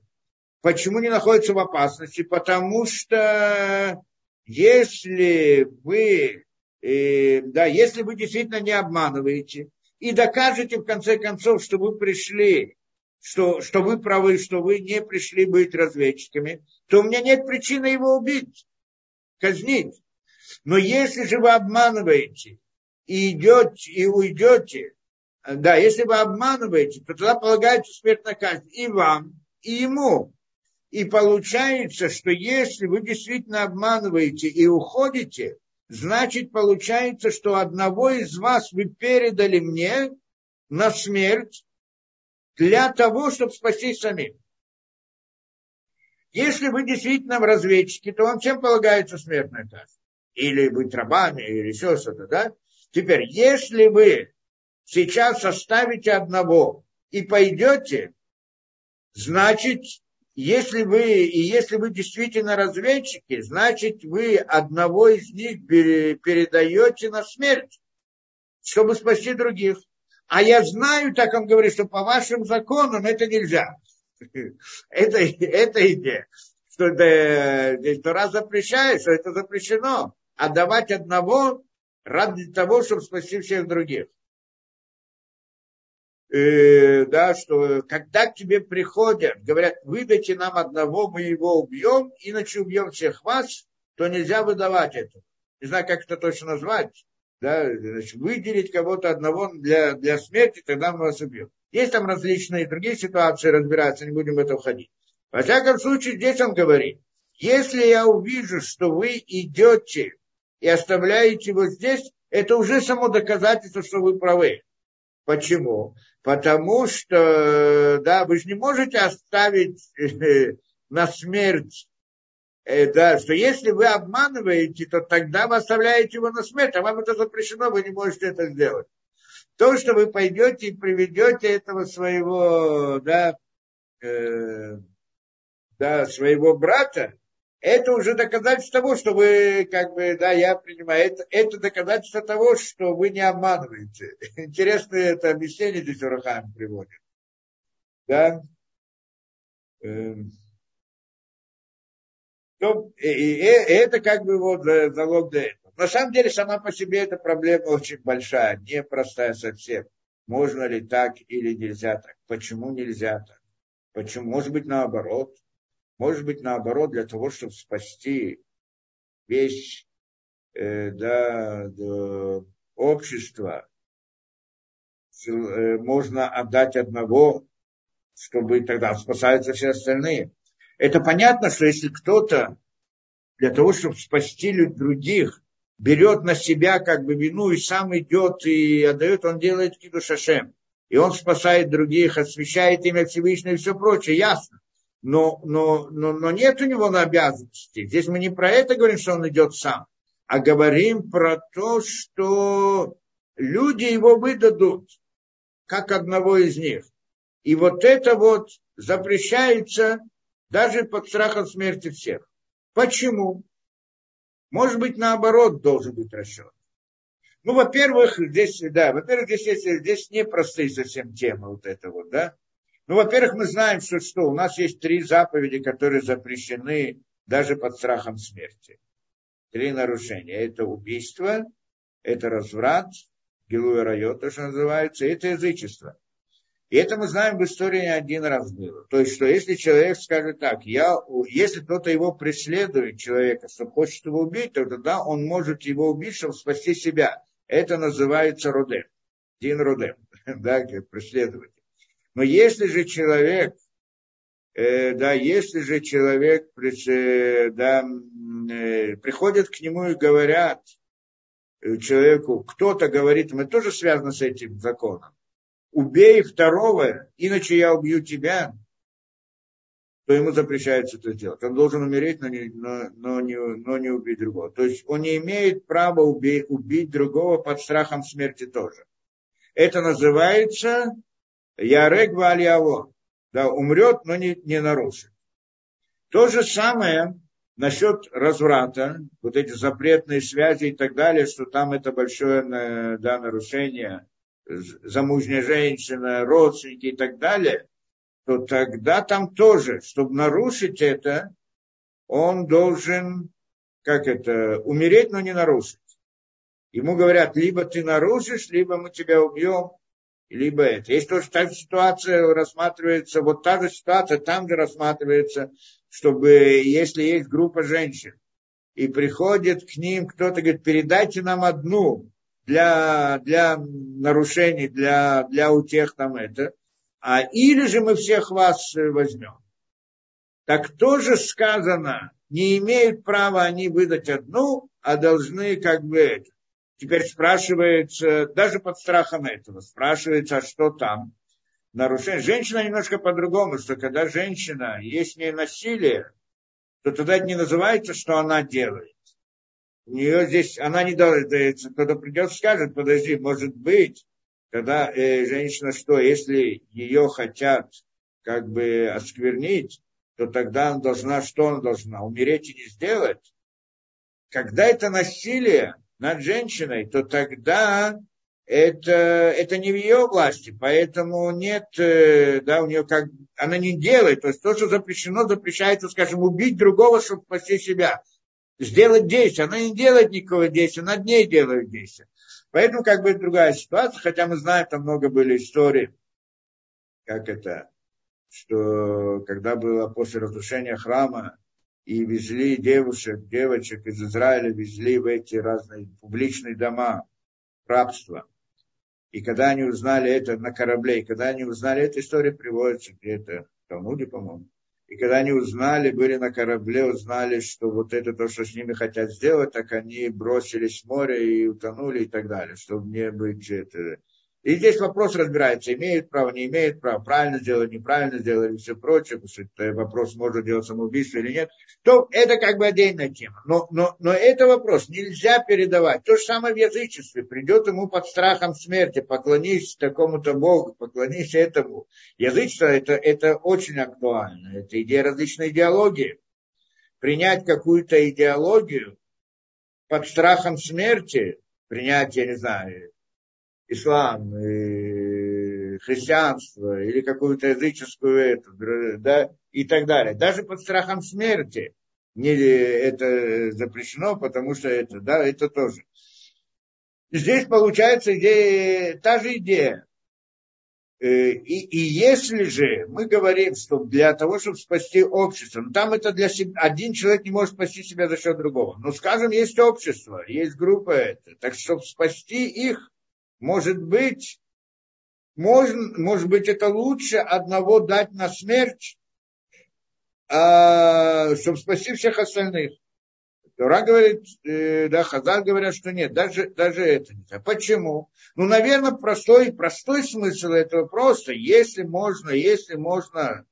Почему не находится в опасности? Потому что если вы, э, да, если вы действительно не обманываете и докажете в конце концов, что вы пришли, что, что вы правы, что вы не пришли быть разведчиками, то у меня нет причины его убить, казнить. Но если же вы обманываете и идете, и уйдете, да, если вы обманываете, то тогда полагается смертная казнь и вам, и ему. И получается, что если вы действительно обманываете и уходите, значит получается, что одного из вас вы передали мне на смерть для того, чтобы спасти самим. Если вы действительно разведчики, то вам чем полагается смертная казнь? Или быть рабами, или еще что-то, да? Теперь, если вы сейчас оставите одного и пойдете, значит, если вы, и если вы действительно разведчики, значит, вы одного из них передаете на смерть, чтобы спасти других. А я знаю, так он говорит, что по вашим законам это нельзя. Это, это идея. Что здесь Тора запрещает, что это запрещено. Отдавать одного ради того, чтобы спасти всех других э, да, что когда к тебе приходят, говорят, выдайте нам одного, мы его убьем, иначе убьем всех вас, то нельзя выдавать это. Не знаю, как это точно назвать. Да, значит, выделить кого-то одного для, для смерти, тогда мы вас убьем. Есть там различные другие ситуации разбираться, не будем в это входить. Во всяком случае, здесь он говорит, если я увижу, что вы идете и оставляете его здесь, это уже само доказательство, что вы правы. Почему? Потому что, да, вы же не можете оставить э, на смерть, э, да, что если вы обманываете, то тогда вы оставляете его на смерть, а вам это запрещено, вы не можете это сделать. То, что вы пойдете и приведете этого своего, да, э, да, своего брата, это уже доказательство того, что вы, как бы, да, я принимаю, это, это доказательство того, что вы не обманываете. Интересное это объяснение здесь Урахам приводит. Да? Ну, и, и, и это как бы вот залог для этого. На самом деле, сама по себе эта проблема очень большая, непростая совсем. Можно ли так или нельзя так? Почему нельзя так? Почему? Может быть, наоборот. Может быть, наоборот, для того, чтобы спасти весь э, да, да, общество, э, можно отдать одного, чтобы тогда спасаются все остальные. Это понятно, что если кто-то для того, чтобы спасти других, берет на себя как бы вину и сам идет и отдает, он делает киду шашем. И он спасает других, освещает имя Всевышнего и все прочее, ясно но, но, но, но нет у него на обязанности. Здесь мы не про это говорим, что он идет сам, а говорим про то, что люди его выдадут, как одного из них. И вот это вот запрещается даже под страхом смерти всех. Почему? Может быть, наоборот должен быть расчет. Ну, во-первых, здесь, да, во-первых, здесь, здесь непростые совсем темы вот это вот, да. Ну, во-первых, мы знаем, что, что у нас есть три заповеди, которые запрещены даже под страхом смерти. Три нарушения. Это убийство, это разврат, гилуя райот, то, что называется, и это язычество. И это мы знаем в истории не один раз было. То есть, что если человек скажет так, я, если кто-то его преследует, человека, что хочет его убить, то тогда он может его убить, чтобы спасти себя. Это называется родем. Дин родем, да, как преследователь. Но если же человек, э, да, если же человек э, да, э, приходят к нему и говорят э, человеку, кто-то говорит, мы тоже связаны с этим законом, убей второго, иначе я убью тебя, то ему запрещается это сделать. Он должен умереть, но не, но, но не, но не убить другого. То есть он не имеет права убей, убить другого под страхом смерти тоже. Это называется Ярег Вальяво. Да, умрет, но не, не нарушит. То же самое насчет разврата, вот эти запретные связи и так далее, что там это большое да, нарушение, замужняя женщина, родственники и так далее, то тогда там тоже, чтобы нарушить это, он должен, как это, умереть, но не нарушить. Ему говорят, либо ты нарушишь, либо мы тебя убьем, либо это. Есть тоже та же ситуация рассматривается, вот та же ситуация там же рассматривается, чтобы если есть группа женщин, и приходит к ним кто-то, говорит, передайте нам одну для, для нарушений, для, для утех там это, а или же мы всех вас возьмем. Так тоже сказано, не имеют права они выдать одну, а должны как бы это. Теперь спрашивается, даже под страхом этого, спрашивается, а что там? Нарушение. Женщина немножко по-другому, что когда женщина, есть в ней насилие, то тогда это не называется, что она делает. У нее здесь, она не делает, кто-то придет скажет, подожди, может быть, когда э, женщина что, если ее хотят как бы осквернить, то тогда она должна, что она должна, умереть и не сделать? Когда это насилие, над женщиной, то тогда это, это не в ее власти, поэтому нет, э, да, у нее как, она не делает, то есть то, что запрещено, запрещается, скажем, убить другого, чтобы спасти себя. Сделать действие, она не делает никакого действия, над ней делает действие. Поэтому как бы другая ситуация, хотя мы знаем, там много были историй, как это, что когда было после разрушения храма, и везли девушек, девочек из Израиля, везли в эти разные публичные дома рабства. И когда они узнали это на корабле, и когда они узнали, эта история приводится где-то в Талмуде, по-моему. И когда они узнали, были на корабле, узнали, что вот это то, что с ними хотят сделать, так они бросились в море и утонули и так далее, чтобы не быть это, и здесь вопрос разбирается, имеет право, не имеет права, правильно сделали, неправильно сделали и все прочее, потому что это вопрос, можно делать самоубийство или нет, то это как бы отдельная тема. Но, но, но это вопрос нельзя передавать. То же самое в язычестве. Придет ему под страхом смерти, поклонись такому-то Богу, поклонись этому. Язычество это, это очень актуально. Это идея различной идеологии. Принять какую-то идеологию под страхом смерти, принять, я не знаю, ислам, и христианство или какую-то языческую эту, да, и так далее. Даже под страхом смерти не это запрещено, потому что это, да, это тоже. Здесь получается идея, та же идея. Э, и, и если же мы говорим, что для того, чтобы спасти общество, ну там это для себя, один человек не может спасти себя за счет другого. Ну, скажем, есть общество, есть группа это. Так, чтобы спасти их, может быть, можно, может быть, это лучше одного дать на смерть, а, чтобы спасти всех остальных. Тора говорит, э, да, Хазар говорят, что нет, даже, даже это нельзя. Почему? Ну, наверное, простой, простой смысл этого просто, если можно, если можно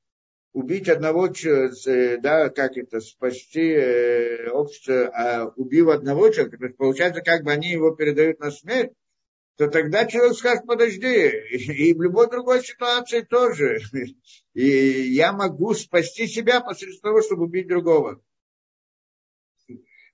убить одного человека, э, да, как это, спасти э, общество, а убив одного человека, то есть получается, как бы они его передают на смерть, то тогда человек скажет, подожди, и в любой другой ситуации тоже. И я могу спасти себя посредством того, чтобы убить другого.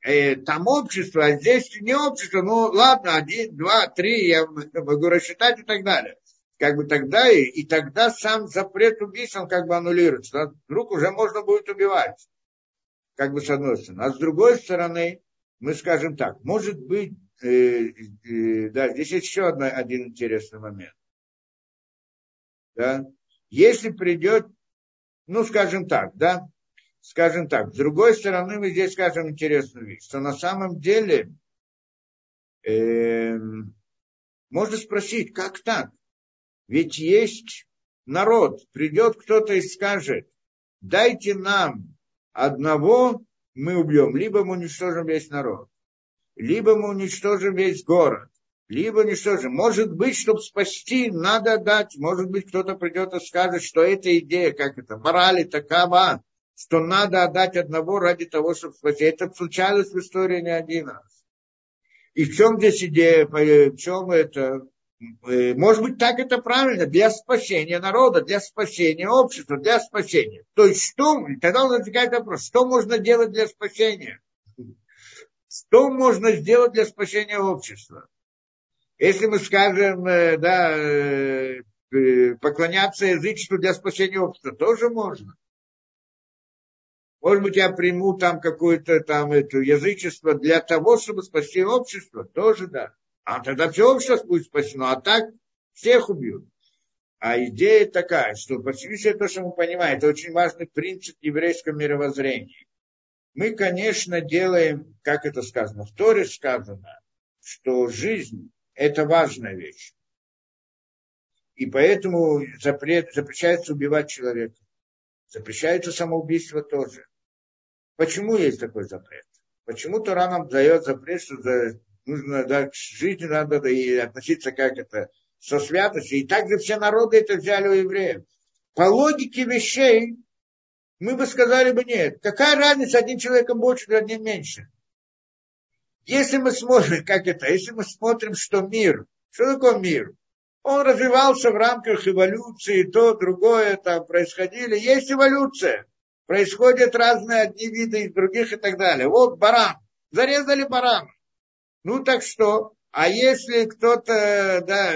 И там общество, а здесь не общество, ну ладно, один, два, три, я могу рассчитать и так далее. Как бы тогда и, и тогда сам запрет убийства, он как бы аннулируется. Вдруг уже можно будет убивать. Как бы с одной стороны. А с другой стороны, мы скажем так, может быть, э, э, да, здесь еще одна, один интересный момент. Да? Если придет, ну, скажем так, да, скажем так, с другой стороны, мы здесь скажем интересную вещь, что на самом деле э, можно спросить, как так? Ведь есть народ, придет кто-то и скажет, дайте нам одного, мы убьем, либо мы уничтожим весь народ либо мы уничтожим весь город, либо уничтожим. Может быть, чтобы спасти, надо дать. Может быть, кто-то придет и скажет, что эта идея, как это, морали такова, что надо отдать одного ради того, чтобы спасти. Это случалось в истории не один раз. И в чем здесь идея, в чем это? э, может быть, так это правильно, для спасения народа, для спасения общества, для спасения. То есть, что, тогда возникает вопрос, что можно делать для спасения? Что можно сделать для спасения общества? Если мы скажем, э, да, э, поклоняться язычеству для спасения общества, тоже можно. Может быть, я приму там какое-то там это язычество для того, чтобы спасти общество, тоже да. А тогда все общество будет спасено, а так всех убьют. А идея такая, что Всевышний то, что мы понимаем, это очень важный принцип еврейского мировоззрения. Мы, конечно, делаем, как это сказано, в Торе сказано, что жизнь – это важная вещь. И поэтому запрет, запрещается убивать человека. Запрещается самоубийство тоже. Почему есть такой запрет? Почему Тора нам дает запрет, что нужно да, к жизни надо да, и относиться как это со святостью. И также все народы это взяли у евреев. По логике вещей мы бы сказали бы нет. Какая разница, одним человеком больше, одним меньше? Если мы смотрим, как это, если мы смотрим, что мир, что такое мир? Он развивался в рамках эволюции, то, другое там происходили. Есть эволюция происходят разные одни виды из других и так далее. Вот баран, зарезали барана. Ну так что? А если кто-то, да,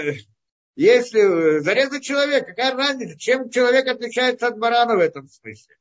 если зарезать человека, какая разница, чем человек отличается от барана в этом смысле?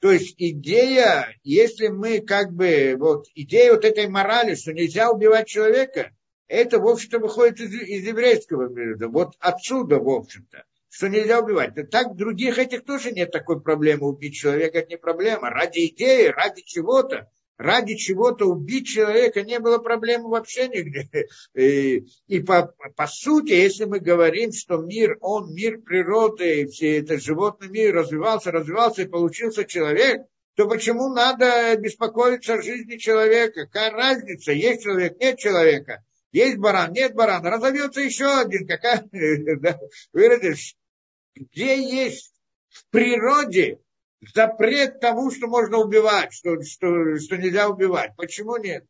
То есть идея, если мы как бы, вот идея вот этой морали, что нельзя убивать человека, это, в общем-то, выходит из, из еврейского мира, вот отсюда, в общем-то что нельзя убивать. Так других этих тоже нет такой проблемы. Убить человека это не проблема. Ради идеи, ради чего-то, ради чего-то убить человека не было проблемы вообще нигде. И, и по, по сути, если мы говорим, что мир, он мир природы, и все это животный мир развивался, развивался и получился человек, то почему надо беспокоиться о жизни человека? Какая разница, есть человек, нет человека? Есть баран, нет барана, разовьется еще один. Какая, да, выразишь, где есть в природе запрет тому, что можно убивать, что, что, что нельзя убивать. Почему нет?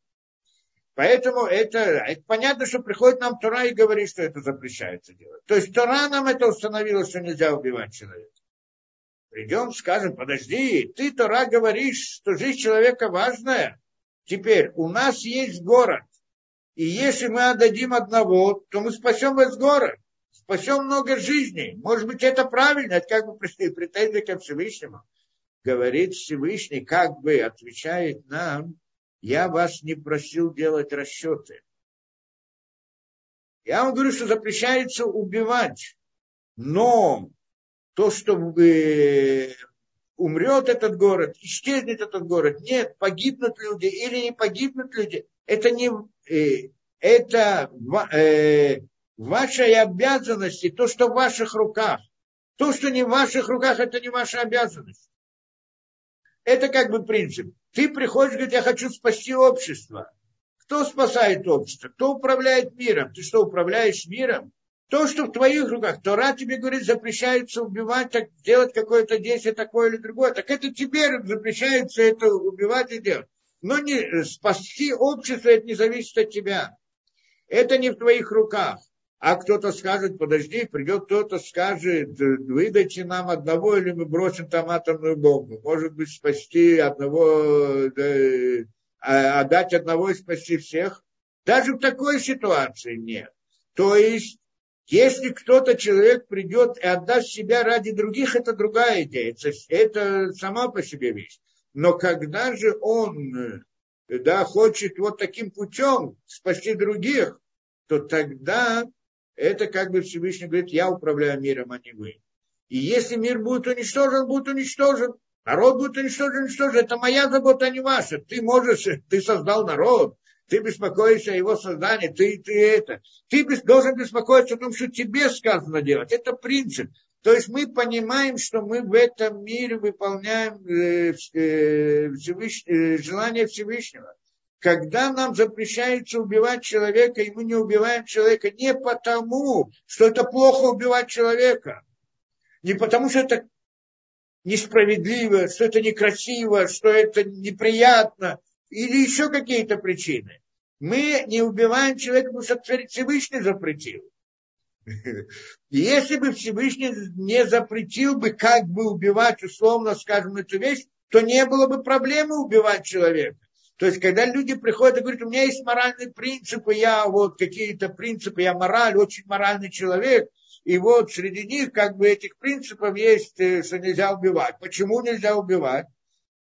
Поэтому это, это понятно, что приходит нам Тора и говорит, что это запрещается делать. То есть Тора нам это установила, что нельзя убивать человека. Придем, скажем, подожди, ты, Тора, говоришь, что жизнь человека важная. Теперь у нас есть город. И если мы отдадим одного, то мы спасем весь город спасем много жизней. Может быть, это правильно, это как бы претензия ко Всевышнему. Говорит Всевышний, как бы отвечает нам, я вас не просил делать расчеты. Я вам говорю, что запрещается убивать, но то, что умрет этот город, исчезнет этот город, нет, погибнут люди или не погибнут люди, это не, э, это э, вашей обязанности, то, что в ваших руках. То, что не в ваших руках, это не ваша обязанность. Это как бы принцип. Ты приходишь, говорит, я хочу спасти общество. Кто спасает общество? Кто управляет миром? Ты что, управляешь миром? То, что в твоих руках, Тора тебе говорит, запрещается убивать, так, делать какое-то действие такое или другое. Так это тебе запрещается это убивать и делать. Но не, спасти общество, это не зависит от тебя. Это не в твоих руках. А кто-то скажет, подожди, придет кто-то, скажет, выдайте нам одного, или мы бросим там атомную бомбу. Может быть, спасти одного, да, а отдать одного и спасти всех. Даже в такой ситуации нет. То есть, если кто-то, человек придет и отдаст себя ради других, это другая идея. Это, это сама по себе вещь. Но когда же он да, хочет вот таким путем спасти других, то тогда это как бы Всевышний говорит, я управляю миром, а не вы. И если мир будет уничтожен, будет уничтожен. Народ будет уничтожен, уничтожен. Это моя забота, а не ваша. Ты можешь, ты создал народ, ты беспокоишься о его создании, ты, ты это. Ты должен беспокоиться о том, что тебе сказано делать. Это принцип. То есть мы понимаем, что мы в этом мире выполняем э, э, Всевыш... э, желание Всевышнего когда нам запрещается убивать человека, и мы не убиваем человека не потому, что это плохо убивать человека, не потому, что это несправедливо, что это некрасиво, что это неприятно, или еще какие-то причины. Мы не убиваем человека, потому что Всевышний запретил. Если бы Всевышний не запретил бы, как бы убивать, условно скажем, эту вещь, то не было бы проблемы убивать человека. То есть, когда люди приходят и говорят, у меня есть моральные принципы, я вот какие-то принципы, я мораль, очень моральный человек, и вот среди них как бы этих принципов есть, э, что нельзя убивать. Почему нельзя убивать?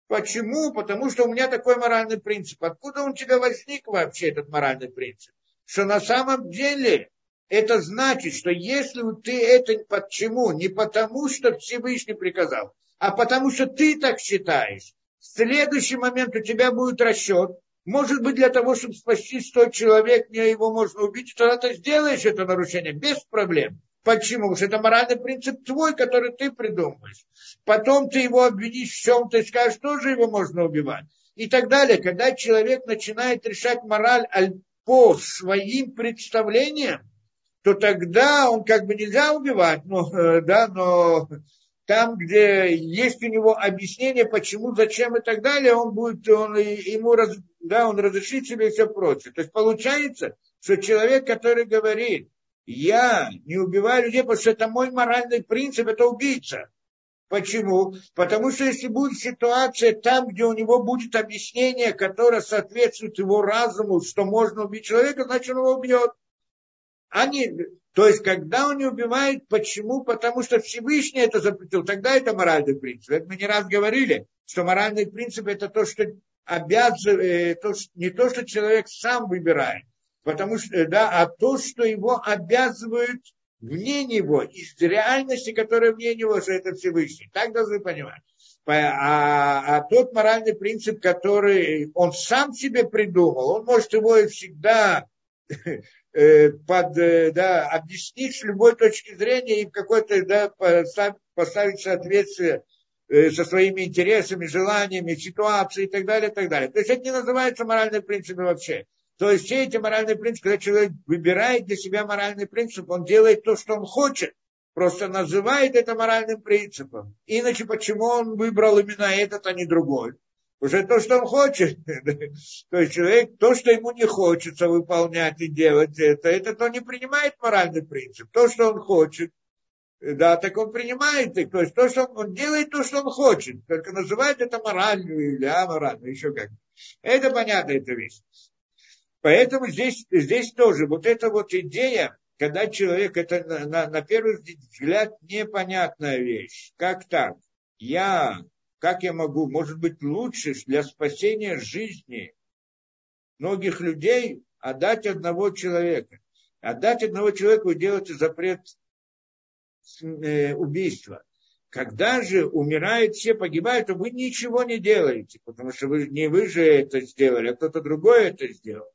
Почему? Потому что у меня такой моральный принцип. Откуда он у тебя возник вообще, этот моральный принцип? Что на самом деле это значит, что если ты это почему? Не потому, что Всевышний приказал, а потому что ты так считаешь. Следующий момент у тебя будет расчет. Может быть, для того, чтобы спасти 100 человек, мне его можно убить, тогда ты сделаешь это нарушение без проблем. Почему? Потому что это моральный принцип твой, который ты придумаешь. Потом ты его обвинишь в чем-то и скажешь, тоже его можно убивать. И так далее. Когда человек начинает решать мораль по своим представлениям, то тогда он как бы нельзя убивать, но, э, да, но там, где есть у него объяснение, почему, зачем и так далее, он будет, он, ему раз, да, он разрешит себе все прочее. То есть получается, что человек, который говорит, я не убиваю людей, потому что это мой моральный принцип, это убийца. Почему? Потому что если будет ситуация там, где у него будет объяснение, которое соответствует его разуму, что можно убить человека, значит он его убьет. Они, то есть, когда он не убивает, почему? Потому что Всевышний это запретил. Тогда это моральный принцип. Это мы не раз говорили, что моральный принцип это то, что обязывает, то, не то, что человек сам выбирает, потому что, да, а то, что его обязывают вне него, из реальности, которая вне него, что это Всевышний. Так должны понимать. А, а тот моральный принцип, который он сам себе придумал, он может его и всегда э, под, э, да, объяснить с любой точки зрения и какой-то да, поставить соответствие э, со своими интересами, желаниями, ситуацией и так далее, и так далее. То есть это не называется моральным принципом вообще. То есть все эти моральные принципы, когда человек выбирает для себя моральный принцип, он делает то, что он хочет, просто называет это моральным принципом. Иначе почему он выбрал именно этот, а не другой? Уже то, что он хочет. то есть человек, то, что ему не хочется выполнять и делать это, это то не принимает моральный принцип. То, что он хочет, да, так он принимает их. То есть то, что он, он делает то, что он хочет. Только называет это моральную или аморальную, еще как. Это понятно, эта вещь. Поэтому здесь, здесь тоже вот эта вот идея, когда человек, это на, на, на первый взгляд непонятная вещь. Как так? Я, как я могу, может быть, лучше для спасения жизни многих людей отдать одного человека. Отдать одного человека и делать запрет э, убийства. Когда же умирают все, погибают, то вы ничего не делаете, потому что вы, не вы же это сделали, а кто-то другой это сделал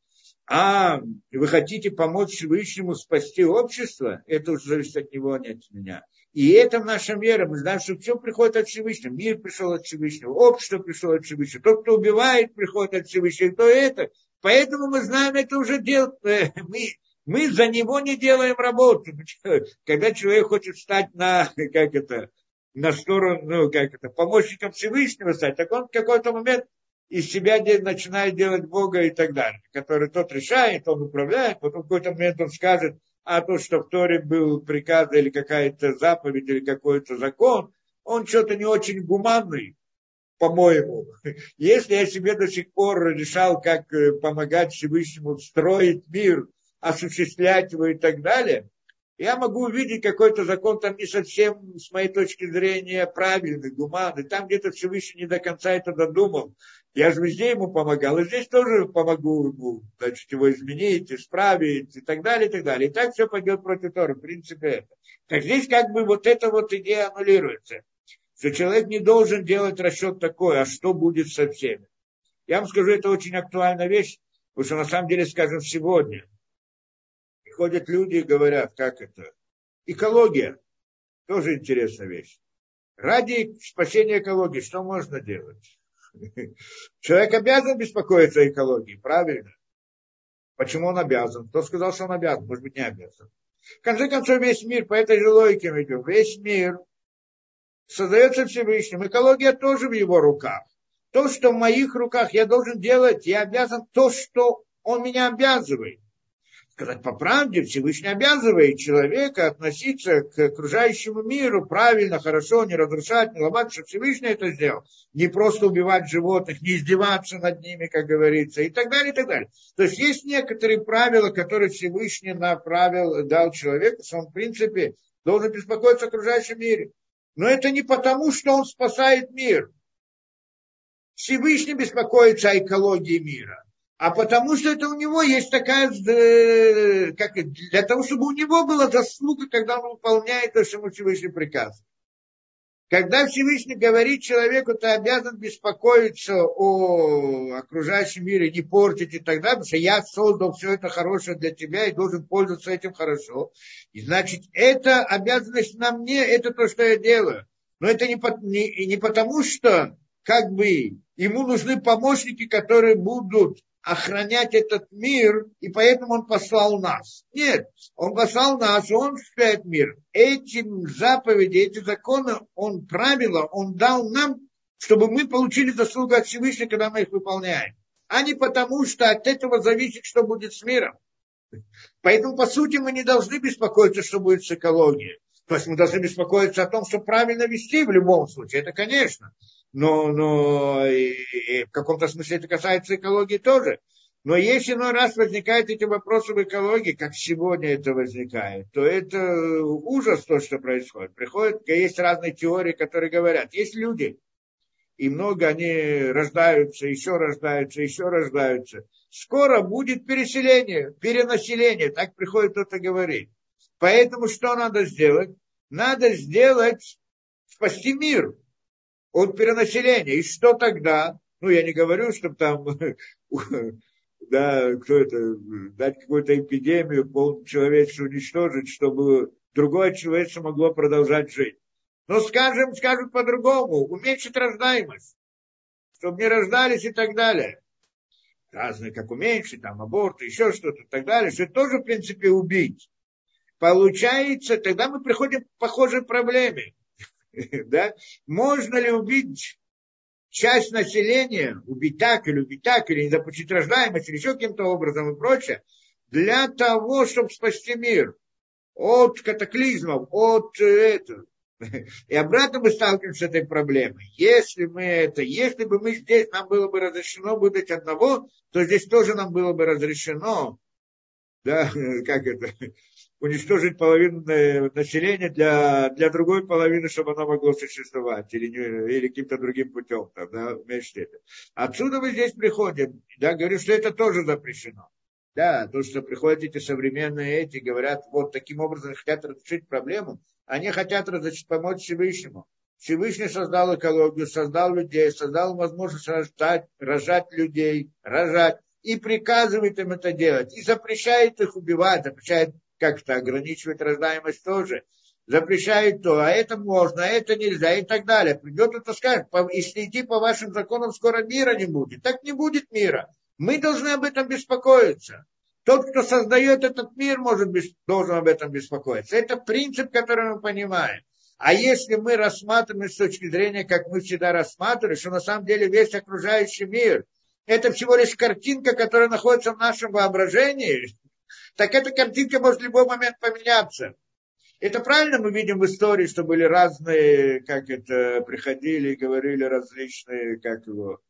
а вы хотите помочь Всевышнему спасти общество, это уже зависит от него, а не от меня. И это наша вера. Мы знаем, что все приходит от Всевышнего. Мир пришел от Всевышнего, общество пришло от Всевышнего. Тот, кто убивает, приходит от Всевышнего, то это. Поэтому мы знаем, это уже делать. Мы, мы за него не делаем работу. Когда человек хочет стать на, как это, на сторону, ну, как это, помощником Всевышнего стать, так он в какой-то момент из себя начинает делать Бога и так далее, который тот решает, он управляет, потом в какой-то момент он скажет, а то, что в Торе был приказ или какая-то заповедь или какой-то закон, он что-то не очень гуманный, по-моему. Если я себе до сих пор решал, как э, помогать Всевышнему строить мир, осуществлять его и так далее, я могу увидеть какой-то закон там не совсем, с моей точки зрения, правильный, гуманный. Там где-то Всевышний не до конца это додумал. Я же везде ему помогал, и здесь тоже помогу ему, значит, его изменить, исправить и так далее, и так далее. И так все пойдет против Тора, в принципе, это. Так здесь как бы вот эта вот идея аннулируется. Что человек не должен делать расчет такой, а что будет со всеми. Я вам скажу, это очень актуальная вещь, потому что на самом деле, скажем, сегодня приходят люди и говорят, как это, экология, тоже интересная вещь. Ради спасения экологии что можно делать? Человек обязан беспокоиться о экологии, правильно? Почему он обязан? Кто сказал, что он обязан? Может быть, не обязан. В конце концов, весь мир, по этой же логике мы идем, весь мир создается Всевышним. Экология тоже в его руках. То, что в моих руках я должен делать, я обязан то, что он меня обязывает. Сказать по правде, Всевышний обязывает человека относиться к окружающему миру правильно, хорошо, не разрушать, не ломать, чтобы Всевышний это сделал. Не просто убивать животных, не издеваться над ними, как говорится, и так далее, и так далее. То есть есть некоторые правила, которые Всевышний направил, дал человеку, что он, в принципе, должен беспокоиться о окружающем мире. Но это не потому, что он спасает мир. Всевышний беспокоится о экологии мира а потому что это у него есть такая, э, как, для того, чтобы у него была заслуга, когда он выполняет то, что ему Всевышний приказывает. Когда Всевышний говорит человеку, ты обязан беспокоиться о окружающем мире, не портить и так далее, потому что я создал все это хорошее для тебя и должен пользоваться этим хорошо. И значит, это обязанность на мне, это то, что я делаю. Но это не, не, не потому, что как бы ему нужны помощники, которые будут охранять этот мир, и поэтому он послал нас. Нет, он послал нас, он спает мир. Эти заповеди, эти законы, он правила, он дал нам, чтобы мы получили заслугу от Всевышнего, когда мы их выполняем. А не потому, что от этого зависит, что будет с миром. Поэтому, по сути, мы не должны беспокоиться, что будет с экологией. То есть мы должны беспокоиться о том, что правильно вести в любом случае. Это конечно но, но и, и в каком-то смысле это касается экологии тоже. Но если иной раз возникают эти вопросы в экологии, как сегодня это возникает, то это ужас то, что происходит. Приходят, есть разные теории, которые говорят, есть люди, и много они рождаются, еще рождаются, еще рождаются. Скоро будет переселение, перенаселение, так приходит кто-то говорить. Поэтому что надо сделать? Надо сделать, спасти мир от перенаселения. И что тогда? Ну, я не говорю, чтобы там, да, кто это, дать какую-то эпидемию, пол человечества уничтожить, чтобы другое человечество могло продолжать жить. Но скажем, скажем по-другому, уменьшить рождаемость, чтобы не рождались и так далее. Разные, как уменьшить, там, аборт, еще что-то и так далее, что это тоже, в принципе, убить. Получается, тогда мы приходим к похожей проблеме. да, можно ли убить часть населения, убить так или убить так, или не допустить рождаемость, или еще каким-то образом и прочее, для того, чтобы спасти мир от катаклизмов, от э, этого. И обратно мы сталкиваемся с этой проблемой. Если мы это, если бы мы здесь, нам было бы разрешено выдать одного, то здесь тоже нам было бы разрешено, да, как это, уничтожить половину населения для, для другой половины, чтобы оно могло существовать, или, не, или каким-то другим путем, там, да, уменьшить это. Отсюда мы здесь приходим, да, говорю, что это тоже запрещено. Да, то, что приходят эти современные эти, говорят, вот таким образом хотят разрешить проблему, они хотят разрешить, помочь Всевышнему. Всевышний создал экологию, создал людей, создал возможность рожать, рожать людей, рожать, и приказывает им это делать, и запрещает их убивать, запрещает как-то ограничивать рождаемость тоже, запрещает то, а это можно, а это нельзя и так далее. Придет это скажет, если идти по вашим законам, скоро мира не будет. Так не будет мира. Мы должны об этом беспокоиться. Тот, кто создает этот мир, может, должен об этом беспокоиться. Это принцип, который мы понимаем. А если мы рассматриваем с точки зрения, как мы всегда рассматривали, что на самом деле весь окружающий мир, это всего лишь картинка, которая находится в нашем воображении, так эта картинка может в любой момент поменяться. Это правильно мы видим в истории, что были разные, как это, приходили и говорили различные, как его,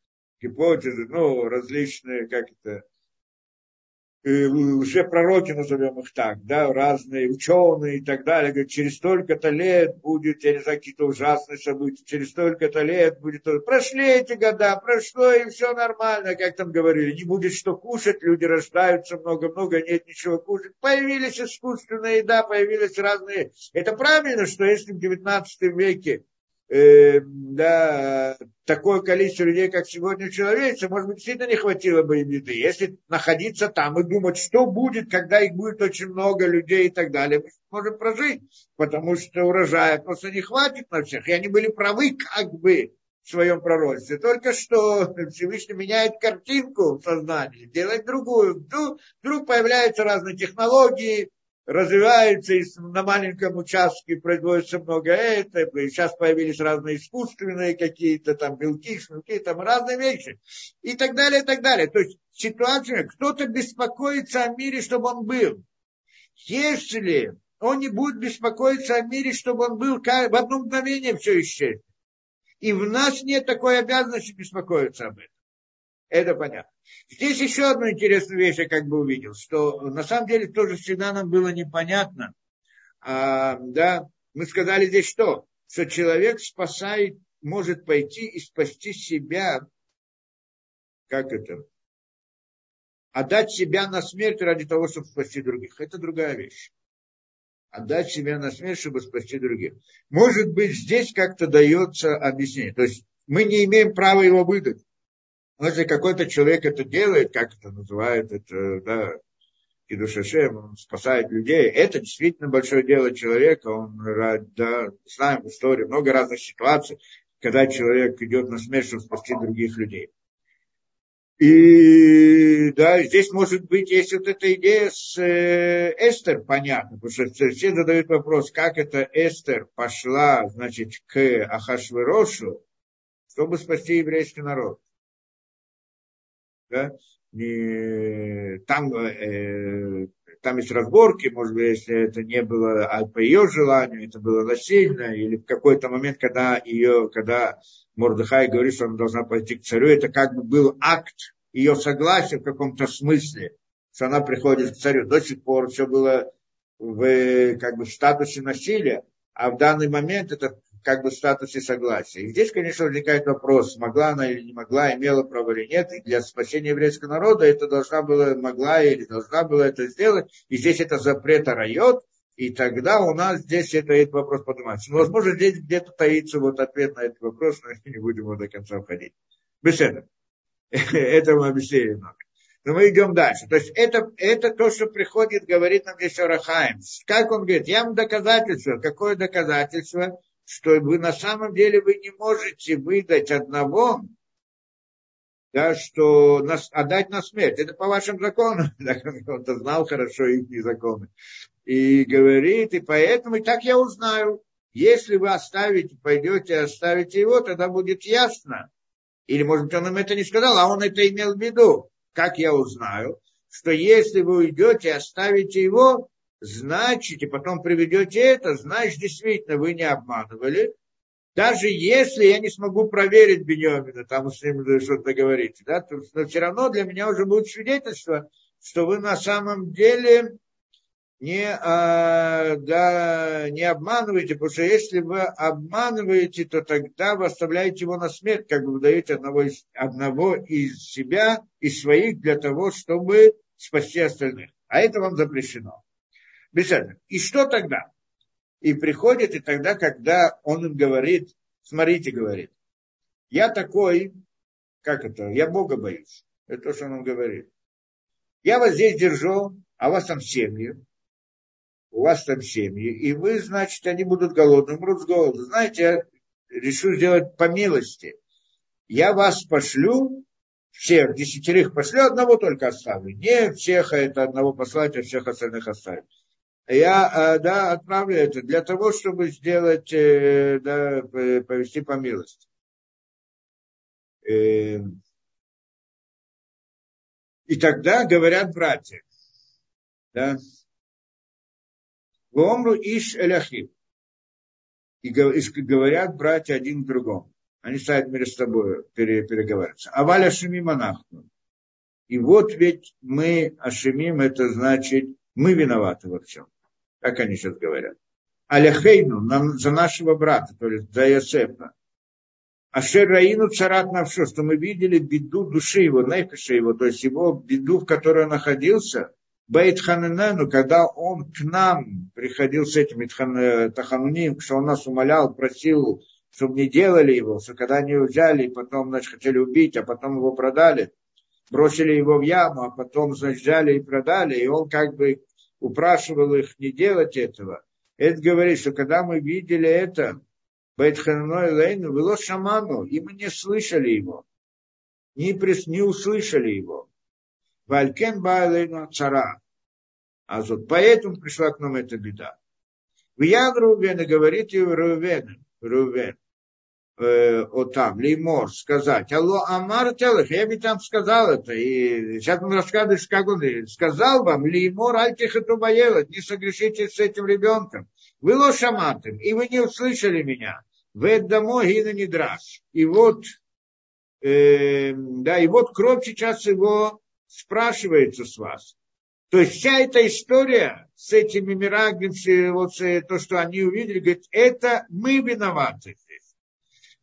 гипотезы, ну, различные, как это, уже пророки, назовем их так, да, разные ученые и так далее, говорят, через столько-то лет будет, я не знаю, какие-то ужасные события, через столько-то лет будет... Прошли эти года, прошло, и все нормально, как там говорили, не будет что кушать, люди рождаются много-много, нет ничего кушать. Появились искусственная еда, появились разные... Это правильно, что если в 19 веке э, да, такое количество людей, как сегодня человечество, может быть, действительно не хватило бы им еды. Если находиться там и думать, что будет, когда их будет очень много людей и так далее, мы можем прожить, потому что урожая просто не хватит на всех. И они были правы как бы в своем пророчестве. Только что Всевышний меняет картинку в сознании, делает другую. Вдруг, вдруг появляются разные технологии, развивается, и на маленьком участке производится много это, и сейчас появились разные искусственные какие-то там белки, шнуки, там разные вещи, и так далее, и так далее. То есть ситуация, кто-то беспокоится о мире, чтобы он был. Если он не будет беспокоиться о мире, чтобы он был в одно мгновение все исчезнет. И в нас нет такой обязанности беспокоиться об этом. Это понятно. Здесь еще одну интересную вещь я как бы увидел, что на самом деле тоже всегда нам было непонятно. А, да, мы сказали здесь что? Что человек спасает, может пойти и спасти себя, как это, отдать себя на смерть ради того, чтобы спасти других. Это другая вещь. Отдать себя на смерть, чтобы спасти других. Может быть, здесь как-то дается объяснение. То есть мы не имеем права его выдать. Но если какой-то человек это делает, как это называют, это, да, Кидушашем, он спасает людей, это действительно большое дело человека, он, да, знаем в истории много разных ситуаций, когда человек идет на смерть, чтобы спасти других людей. И да, здесь может быть, есть вот эта идея с э, Эстер, понятно, потому что все задают вопрос, как это Эстер пошла, значит, к Ахашверошу, чтобы спасти еврейский народ да, не, там, э, там есть разборки, может быть, если это не было а по ее желанию, это было насильно, или в какой-то момент, когда ее, когда Мордыхай говорит, что она должна пойти к царю, это как бы был акт ее согласия в каком-то смысле, что она приходит к царю. До сих пор все было в как бы, статусе насилия, а в данный момент это как бы статусе согласия. И здесь, конечно, возникает вопрос, могла она или не могла, имела право или нет. И для спасения еврейского народа это должна была, могла или должна была это сделать. И здесь это запрет райот. И тогда у нас здесь это, этот вопрос поднимается. Но, возможно, здесь где-то таится вот ответ на этот вопрос, но не будем его до конца входить. Беседа. Это мы объяснили немного. Но мы идем дальше. То есть это, это то, что приходит, говорит нам здесь Орахаем. Как он говорит, я вам доказательство. Какое доказательство? Что вы на самом деле вы не можете выдать одного, да, что нас, отдать на смерть. Это по вашим законам. Он-то знал хорошо их законы. И говорит, и поэтому, и так я узнаю. Если вы оставите, пойдете, оставите его, тогда будет ясно. Или, может быть, он им это не сказал, а он это имел в виду. Как я узнаю, что если вы уйдете, оставите его, значит, и потом приведете это, значит, действительно, вы не обманывали. Даже если я не смогу проверить Бенемина, там с ним что-то говорите, да, то, но все равно для меня уже будет свидетельство, что вы на самом деле не, а, да, не обманываете, потому что если вы обманываете, то тогда вы оставляете его на смерть, как бы вы даете одного из, одного из себя, из своих, для того, чтобы спасти остальных. А это вам запрещено. Беседа. И что тогда? И приходит, и тогда, когда он им говорит, смотрите, говорит, я такой, как это, я Бога боюсь. Это то, что он говорит. Я вас здесь держу, а у вас там семьи, у вас там семьи, и вы, значит, они будут голодны, умрут с голоду. Знаете, я решу сделать по милости. Я вас пошлю, всех десятерых пошлю, одного только оставлю. Не всех, а это одного послать, а всех остальных оставить я э, да, отправлю это для того, чтобы сделать, э, да, повести по милости. Э, и тогда говорят братья, да, Гомру иш эляхим. И говорят братья один к другому. Они ставят между собой, переговариваются. А валя шимим анахну. И вот ведь мы ашимим, это значит, мы виноваты во всем. Как они сейчас говорят. Аляхейну, за нашего брата, то есть за Йосефа. Ашер Раину царат навшо, что мы видели беду души его, нефиша его, то есть его беду, в которой он находился, Бейт Хананену, когда он к нам приходил с этим Тахануним, что он нас умолял, просил, чтобы не делали его, что когда они его взяли, и потом, значит, хотели убить, а потом его продали, бросили его в яму, а потом, значит, взяли и продали, и он как бы упрашивал их не делать этого. Это говорит, что когда мы видели это, Байтханой Лейну, было шаману, и мы не слышали его, не, прис, не услышали его. Валькен Байлейну цара. А вот поэтому пришла к нам эта беда. В Ян Рувен и говорит Рувен, Рувен, э, вот там, Леймор, сказать, алло, Амар Телах, я бы там сказал это, и сейчас он рассказывает, как он сказал вам, Леймор, Альтихатубаелот, не согрешите с этим ребенком, вы лошаматым, и вы не услышали меня, вы домой и не драж. И вот, э, да, и вот кровь сейчас его спрашивается с вас. То есть вся эта история с этими мирагами, вот то, что они увидели, говорит, это мы виноваты здесь.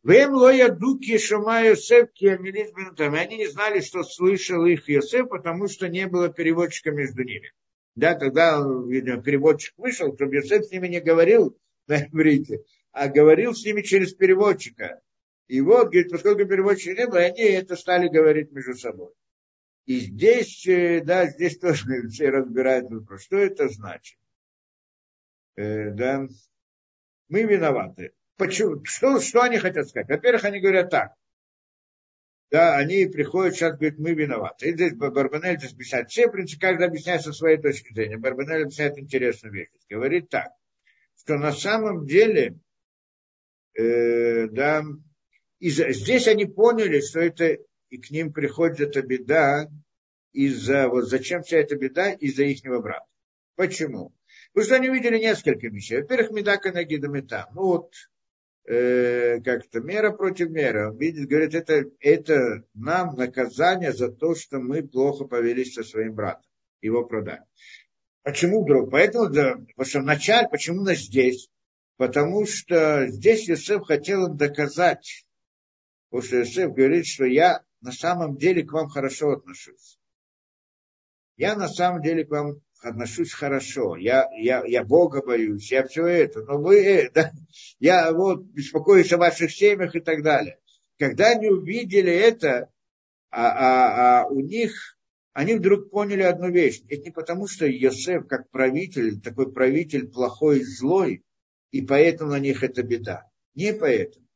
Вем лоя дуки шума Йосеф киамилис Они не знали, что слышал их Йосеф, потому что не было переводчика между ними. Да, тогда, видимо, переводчик вышел, чтобы Йосеф с ними не говорил на иврите, а говорил с ними через переводчика. И вот, говорит, поскольку переводчика не было, они это стали говорить между собой. И здесь, э, да, здесь тоже все разбирают вопрос, что это значит. Э, да, мы виноваты. Почему? Что, что они хотят сказать? Во-первых, они говорят так. Да, они приходят, сейчас говорят, мы виноваты. И здесь Барбанель здесь объясняет. Все, в принципе, каждый объясняет со своей точки зрения. Барбанель объясняет интересную вещь. Говорит так, что на самом деле, э, да, и здесь они поняли, что это и к ним приходит эта беда из-за, вот зачем вся эта беда из-за их брата. Почему? Потому что они увидели несколько вещей. Во-первых, медака на гидомета. Ну вот, э, как-то мера против меры. Он видит, говорит, это, это нам наказание за то, что мы плохо повелись со своим братом. Его продали. Почему вдруг? Поэтому, да, потому что вначале, почему нас здесь? Потому что здесь Иосиф хотел им доказать, потому что Иосиф говорит, что я на самом деле к вам хорошо отношусь. Я на самом деле к вам отношусь хорошо. Я, я, я Бога боюсь, я все это. Но вы, э, да, я вот беспокоюсь о ваших семьях и так далее. Когда они увидели это, а, а, а у них, они вдруг поняли одну вещь. Это не потому, что Йосеф, как правитель, такой правитель плохой и злой, и поэтому на них это беда. Не поэтому.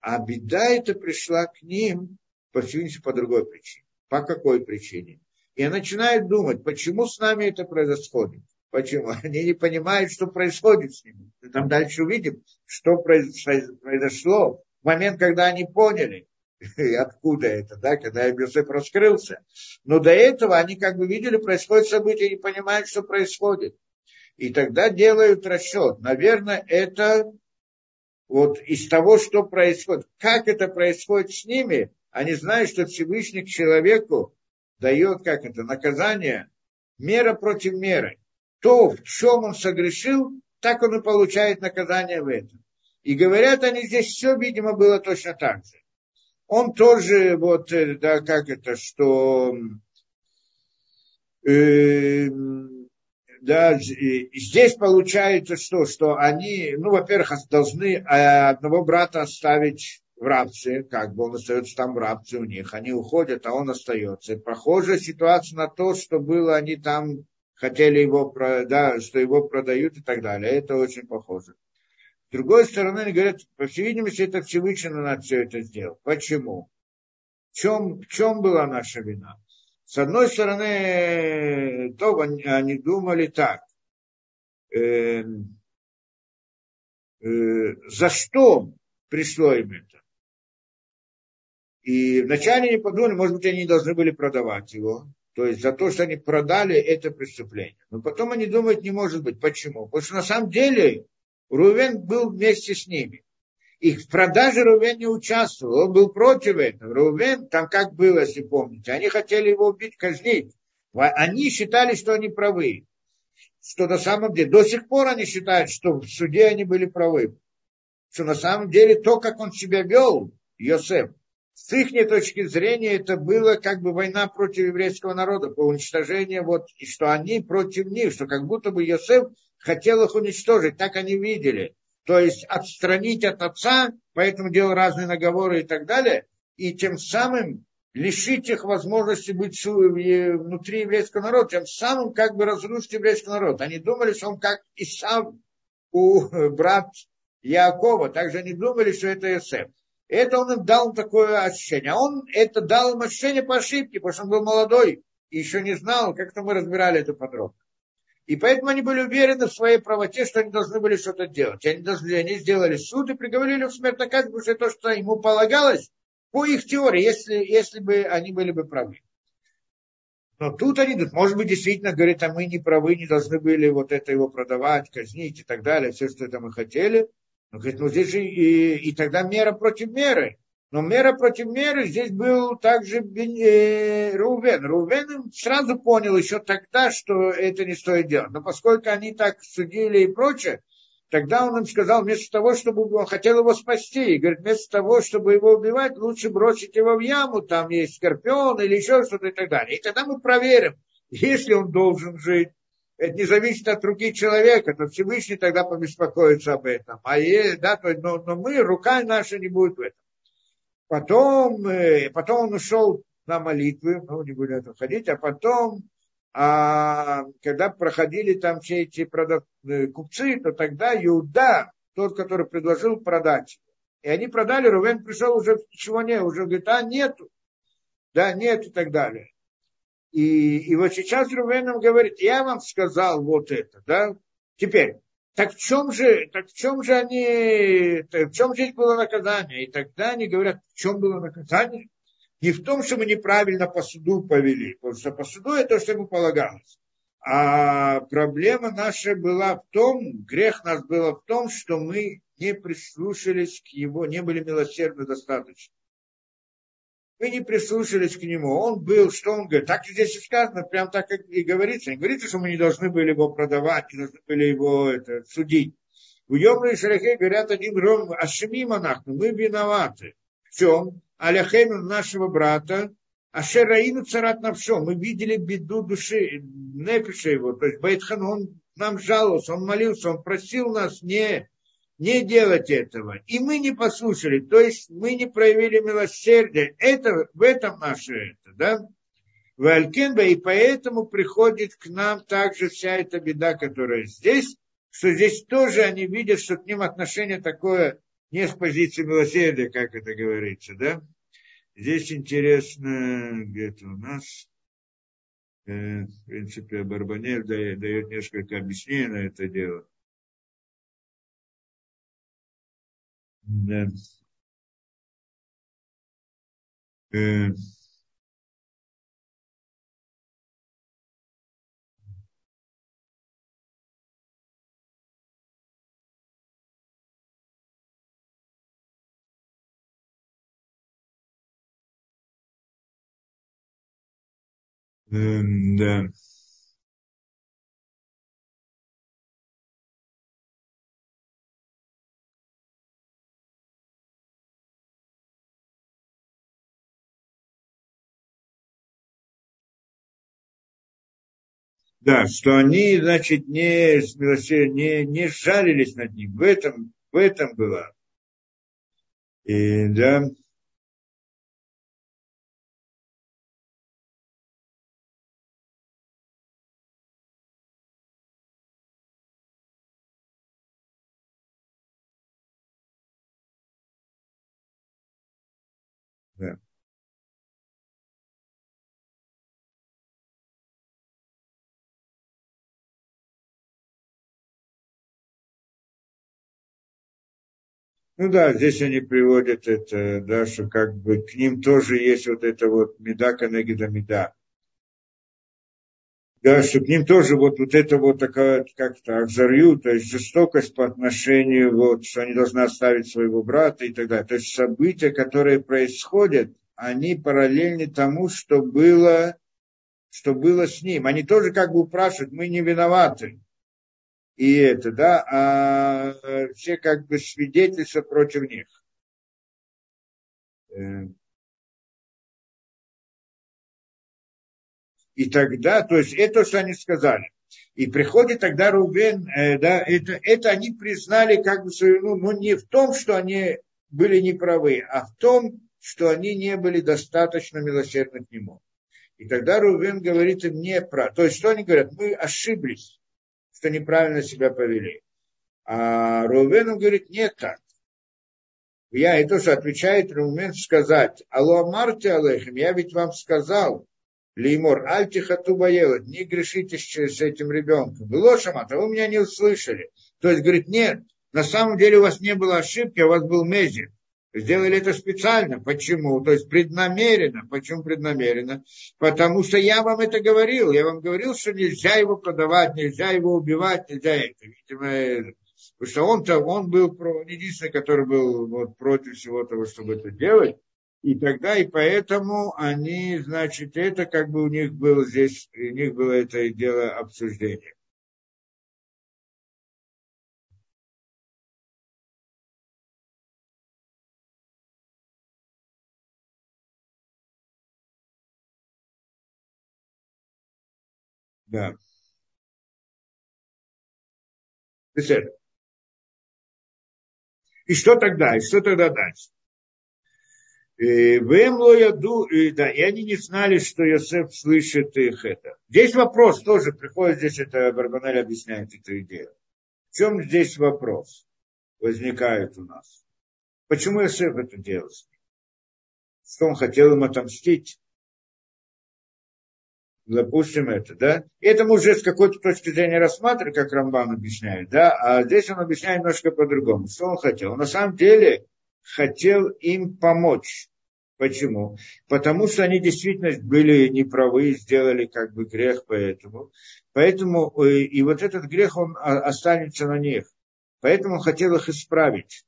А беда эта пришла к ним по сути, по другой причине. По какой причине? И начинают думать, почему с нами это происходит. Почему? Они не понимают, что происходит с ними. Мы там дальше увидим, что произошло в момент, когда они поняли, откуда это, да, когда Иосиф раскрылся. Но до этого они как бы видели, происходит событие, не понимают, что происходит. И тогда делают расчет. Наверное, это вот из того, что происходит. Как это происходит с ними, они знают, что Всевышний к человеку дает, как это, наказание, мера против меры. То, в чем он согрешил, так он и получает наказание в этом. И говорят они здесь, все, видимо, было точно так же. Он тоже, вот, э, да, как это, что, э, да, здесь получается что, что они, ну, во-первых, должны э, одного брата оставить в рабстве, как бы он остается там в рабстве у них, они уходят, а он остается. Похожая ситуация на то, что было, они там хотели его, да, что его продают и так далее. Это очень похоже. С другой стороны, они говорят, по всей видимости, это Всевышний надо все это сделал. Почему? В чем, в чем была наша вина? С одной стороны, то они, они думали так. Э, э, за что пришло им это? И вначале они подумали, может быть, они должны были продавать его. То есть за то, что они продали это преступление. Но потом они думают, не может быть. Почему? Потому что на самом деле Рувен был вместе с ними. И в продаже Рувен не участвовал, он был против этого. Рувен, там как было, если помните, они хотели его убить, казнить. Они считали, что они правы. Что на самом деле, до сих пор они считают, что в суде они были правы. Что на самом деле то, как он себя вел, Йосеф, с их точки зрения это было как бы война против еврейского народа, по уничтожению, вот, и что они против них, что как будто бы Йосеф хотел их уничтожить, так они видели. То есть отстранить от отца, поэтому делал разные наговоры и так далее, и тем самым лишить их возможности быть внутри еврейского народа, тем самым как бы разрушить еврейский народ. Они думали, что он как и сам у брат Якова, также они думали, что это Иосиф. Это он им дал такое ощущение. А он это дал им ощущение по ошибке, потому что он был молодой и еще не знал, как-то мы разбирали это подробно. И поэтому они были уверены в своей правоте, что они должны были что-то делать. Они, должны, они сделали суд и приговорили в смертную казнь, потому что то, что ему полагалось, по их теории, если, если бы они были бы правы. Но тут они тут, может быть, действительно говорят, а мы не правы, не должны были вот это его продавать, казнить и так далее, все, что это мы хотели. Но говорит, ну здесь же и, и тогда мера против меры. Но мера против меры здесь был также э, Рувен. Рувен сразу понял еще тогда, что это не стоит делать. Но поскольку они так судили и прочее, тогда он им сказал, вместо того, чтобы он хотел его спасти, и говорит, вместо того, чтобы его убивать, лучше бросить его в яму, там есть скорпион или еще что-то и так далее. И тогда мы проверим, если он должен жить. Это не зависит от руки человека, то Всевышний тогда побеспокоится об этом. А е, да, но, но мы, рука наша не будет в этом. Потом, э, потом он ушел на молитвы, ну, не будем это ходить, а потом, а, когда проходили там все эти продав... Э, купцы, то тогда Иуда, тот, который предложил продать, и они продали, Рувен пришел уже, ничего нет, уже говорит, а нету, да, нет и так далее. И, и вот сейчас Рувен нам говорит, я вам сказал вот это, да, теперь, так в чем же, так в чем же они, в чем здесь было наказание? И тогда они говорят, в чем было наказание? Не в том, что мы неправильно по суду повели, потому что по суду это то, что ему полагалось. А проблема наша была в том, грех нас было в том, что мы не прислушались к его, не были милосердны достаточно. Мы не прислушались к нему. Он был, что он говорит. Так здесь и сказано, прям так как и говорится. Не говорится, что мы не должны были его продавать, не должны были его это, судить. В Йомру и Шарахе говорят один ром, ашеми монахну, мы виноваты. В чем? Аляхейну нашего брата, Ашераину царат на все. Мы видели беду души, непиша его. То есть Байтхан, он нам жаловался, он молился, он просил нас не не делать этого. И мы не послушали, то есть мы не проявили милосердие. Это, в этом наше это, да? В Алькенба, и поэтому приходит к нам также вся эта беда, которая здесь, что здесь тоже они видят, что к ним отношение такое не с позиции милосердия, как это говорится, да? Здесь интересно, где-то у нас, э, в принципе, Барбанель дает, дает несколько объяснений на это дело. Да. Э, да. Что они, значит, не, не, не жалились над ним. В этом, в этом было. И, да, Да. Ну да, здесь они приводят это, да, что как бы к ним тоже есть вот это вот меда канегида меда. Да, что к ним тоже вот, вот это вот такая как-то акзарью, то есть жестокость по отношению, вот, что они должны оставить своего брата и так далее. То есть события, которые происходят, они параллельны тому, что было, что было с ним. Они тоже как бы упрашивают, мы не виноваты и это, да, а все как бы свидетельства против них. Э. И тогда, то есть это, что они сказали. И приходит тогда Рубен, э, да, это, это они признали как бы свою, ну, ну, не в том, что они были неправы, а в том, что они не были достаточно милосердны к нему. И тогда Рубен говорит им не про. То есть что они говорят? Мы ошиблись что неправильно себя повели. А Рувен говорит, нет так. Я и то, что отвечает Рувен сказать, Алло Марти Алейхим, я ведь вам сказал, Леймор, альтихату боелот, не грешите с этим ребенком. Было шамат, а вы меня не услышали. То есть, говорит, нет, на самом деле у вас не было ошибки, у вас был мезик. Сделали это специально. Почему? То есть преднамеренно. Почему преднамеренно? Потому что я вам это говорил. Я вам говорил, что нельзя его продавать, нельзя его убивать, нельзя это. Видимо, потому что он-то, он был единственный, который был вот, против всего того, чтобы это делать. И тогда, и поэтому они, значит, это как бы у них было здесь, у них было это дело обсуждения. Да. И что тогда? И что тогда дальше? Вемло яду, да, и они не знали, что Йосеф слышит их это. Здесь вопрос тоже, приходит здесь, это Барбанель объясняет эту идею. В чем здесь вопрос возникает у нас? Почему Йосеф это делал? Что он хотел им отомстить? Допустим, это, да, это мы уже с какой-то точки зрения рассматриваем, как Рамбан объясняет, да, а здесь он объясняет немножко по-другому. Что он хотел? Он на самом деле хотел им помочь. Почему? Потому что они действительно были неправы, сделали как бы грех поэтому. Поэтому э, и вот этот грех, он останется на них. Поэтому он хотел их исправить.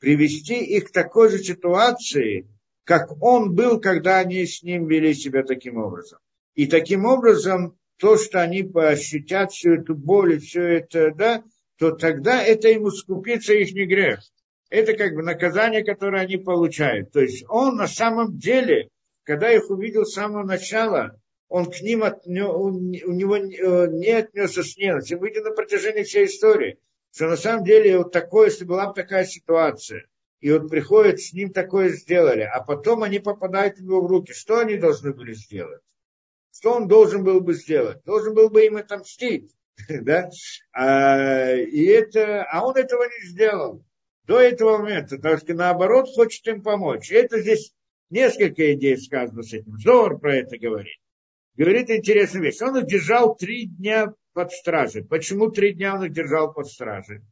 Привести их к такой же ситуации, как он был, когда они с ним вели себя таким образом. И таким образом, то, что они ощутят всю эту боль и все это, да, то тогда это им искупится их не грех. Это как бы наказание, которое они получают. То есть он на самом деле, когда их увидел с самого начала, он к ним отнес, у него не отнесся с ненавистью. Выйдет на протяжении всей истории. Что на самом деле вот такое, если была бы такая ситуация, и вот приходит, с ним такое сделали, а потом они попадают в его руки, что они должны были сделать? Что он должен был бы сделать? Должен был бы им отомстить. да? а, и это, а он этого не сделал до этого момента. Так что наоборот хочет им помочь. Это здесь несколько идей сказано с этим. Зор про это говорит. Говорит интересную вещь. Он держал три дня под стражей. Почему три дня он их держал под стражей?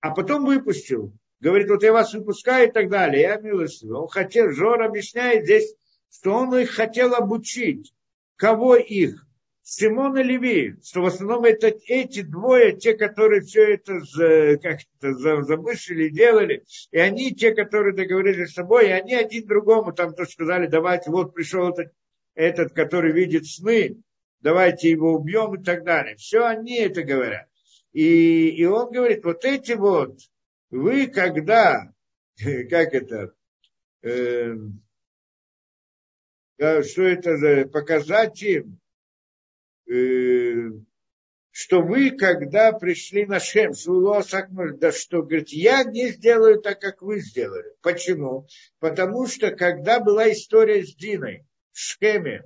А потом выпустил. Говорит, вот я вас выпускаю и так далее. Я милостивый. Он хотел, Жор объясняет здесь, что он их хотел обучить. Кого их? Симон и Леви, что в основном это эти двое, те, которые все это, как это замыслили, делали, и они те, которые договорились с собой, и они один другому там то сказали, давайте, вот пришел этот, этот, который видит сны, давайте его убьем и так далее. Все они это говорят. И, и он говорит, вот эти вот, вы когда, как это, э, что это за, показать им, э, что вы, когда пришли на Шем, да что, говорит, я не сделаю так, как вы сделали. Почему? Потому что, когда была история с Диной, в Шхеме,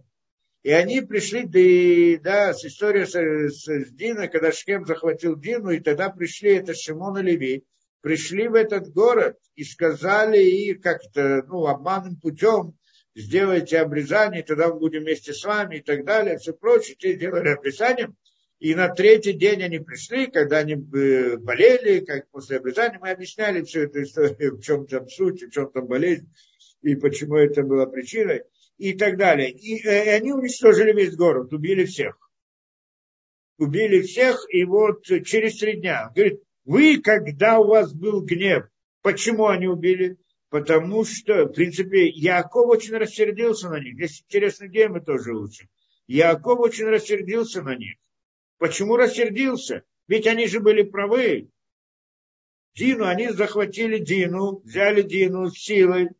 и они пришли, да, с историей с, с, с Диной, когда Шхем захватил Дину, и тогда пришли, это Шимон и Леви, пришли в этот город и сказали, и как-то, ну, обманным путем, сделайте обрезание, тогда мы будем вместе с вами и так далее, все прочее. Те сделали обрезание. И на третий день они пришли, когда они э, болели, как после обрезания мы объясняли всю эту историю, в чем там суть, в чем там болезнь, и почему это была причиной, и так далее. И, э, и они уничтожили весь город, убили всех. Убили всех, и вот через три дня. Говорит, вы, когда у вас был гнев, почему они убили? Потому что, в принципе, Яков очень рассердился на них. Здесь интересно, где мы тоже учим. Яков очень рассердился на них. Почему рассердился? Ведь они же были правы. Дину, они захватили Дину, взяли Дину силой,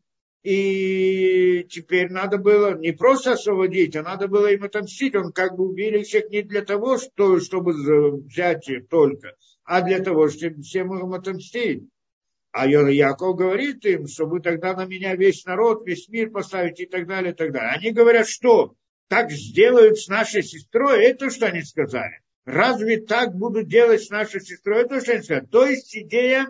и теперь надо было не просто освободить, а надо было им отомстить. Он как бы убили всех не для того, что, чтобы взять их только, а для того, чтобы всем им отомстить. А Яков говорит им, что вы тогда на меня весь народ, весь мир поставите и так далее, и так далее. Они говорят, что так сделают с нашей сестрой, это что они сказали. Разве так будут делать с нашей сестрой, это что они сказали. То есть идея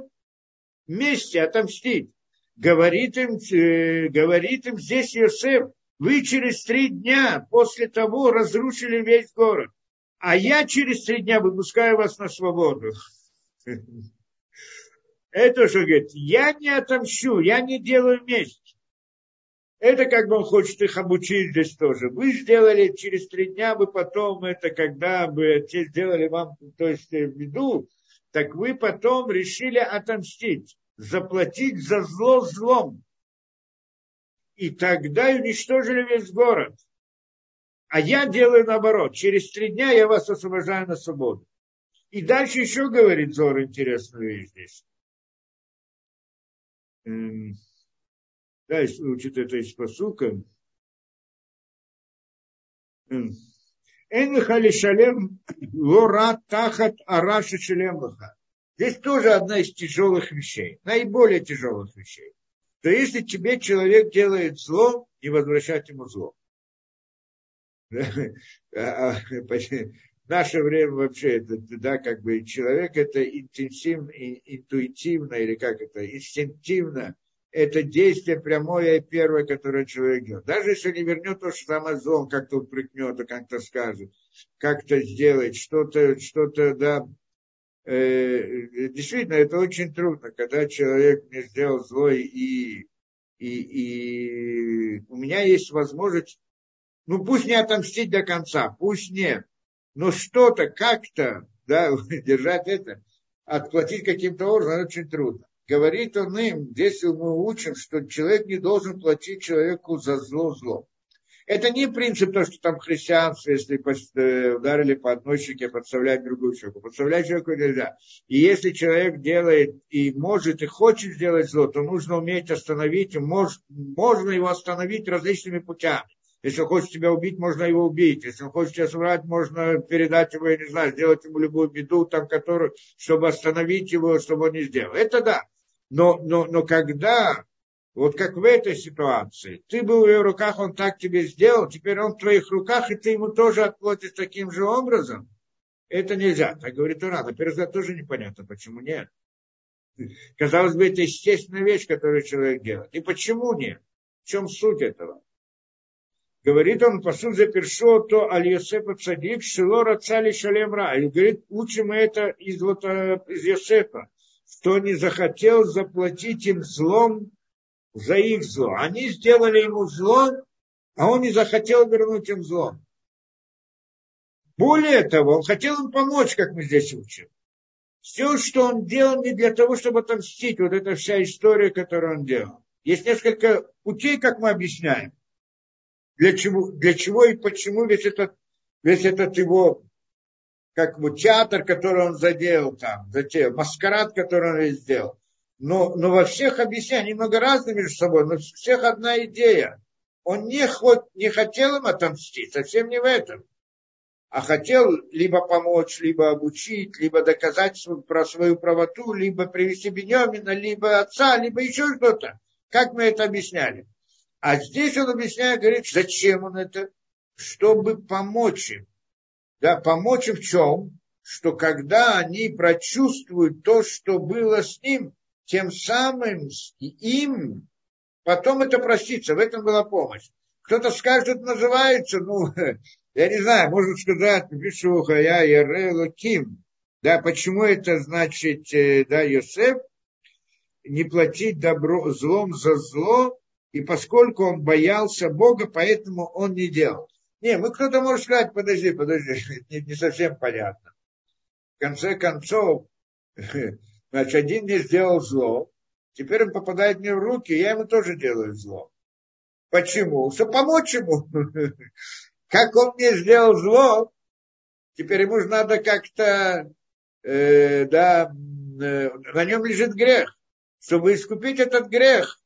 вместе отомстить. Говорит им, э, говорит им здесь Иосиф, Вы через три дня после того разрушили весь город. А я через три дня выпускаю вас на свободу. Это что говорит, я не отомщу, я не делаю месть. Это как бы он хочет их обучить здесь тоже. Вы сделали через три дня, вы потом это, когда бы те сделали вам, то есть виду, так вы потом решили отомстить, заплатить за зло злом. И тогда уничтожили весь город. А я делаю наоборот. Через три дня я вас освобождаю на свободу. И дальше еще говорит Зор интересную вещь здесь. Эм, да, учит это из посука. Эм, Эн шалем лора тахат араша шалемлаха. Здесь тоже одна из тяжелых вещей, наиболее тяжелых вещей. То если тебе человек делает зло, не возвращать ему зло. А, наше время вообще, это, да, как бы человек это интенсивно, интуитивно, или как это, инстинктивно, это действие прямое и первое, которое человек делает. Даже если не вернет то, что там Азон как-то упрекнет, и как-то скажет, как-то сделать, что-то, что-то, да, э, действительно, это очень трудно, когда человек мне сделал зло, и, и, и у меня есть возможность, ну пусть не отомстить до конца, пусть не, но что-то, как-то, да, держать это, отплатить каким-то образом, очень трудно. Говорит он им, здесь мы учим, что человек не должен платить человеку за зло зло. Это не принцип то, что там христианство, если э, ударили по одной щеке, подставлять другую щеку. Подставлять человеку нельзя. И если человек делает и может, и хочет сделать зло, то нужно уметь остановить, мож, можно его остановить различными путями. Если он хочет тебя убить, можно его убить. Если он хочет тебя соврать, можно передать его, я не знаю, сделать ему любую беду, там, которую, чтобы остановить его, чтобы он не сделал. Это да. Но, но, но когда, вот как в этой ситуации, ты был в его руках, он так тебе сделал, теперь он в твоих руках, и ты ему тоже отплатишь таким же образом, это нельзя. Так говорит Ура. На первый взгляд тоже непонятно, почему нет. Казалось бы, это естественная вещь, которую человек делает. И почему нет? В чем суть этого? Говорит он, по сути, запершо то аль Йосефа цадик, шило рацали шалем ра. И говорит, учим это из, вот, э, из Йосефа, что не захотел заплатить им злом за их зло. Они сделали ему зло, а он не захотел вернуть им зло. Более того, он хотел им помочь, как мы здесь учим. Все, что он делал, не для того, чтобы отомстить. Вот эта вся история, которую он делал. Есть несколько путей, как мы объясняем для чего, для чего и почему весь этот, весь этот его как бы театр, который он заделал там, затеял, маскарад, который он сделал. Но, но во всех объяснениях, немного разные между собой, но у всех одна идея. Он не, ход, не хотел им отомстить, совсем не в этом. А хотел либо помочь, либо обучить, либо доказать про свою правоту, либо привести Бенемина, либо отца, либо еще что-то. Как мы это объясняли? А здесь он объясняет, говорит, зачем он это? Чтобы помочь им. Да, помочь им в чем? Что когда они прочувствуют то, что было с ним, тем самым им потом это простится. В этом была помощь. Кто-то скажет, называется, ну, я не знаю, можно сказать, Бишуха, я Ярело Ким. Да, почему это значит, э, да, Йосеф, не платить добро, злом за зло, и поскольку он боялся Бога, поэтому он не делал. Не, мы кто-то может сказать, подожди, подожди, не, не совсем понятно. В конце концов, значит, один мне сделал зло, теперь он попадает мне в руки, я ему тоже делаю зло. Почему? Чтобы помочь ему. Как он мне сделал зло, теперь ему же надо как-то, э, да, э, на нем лежит грех. Чтобы искупить этот грех,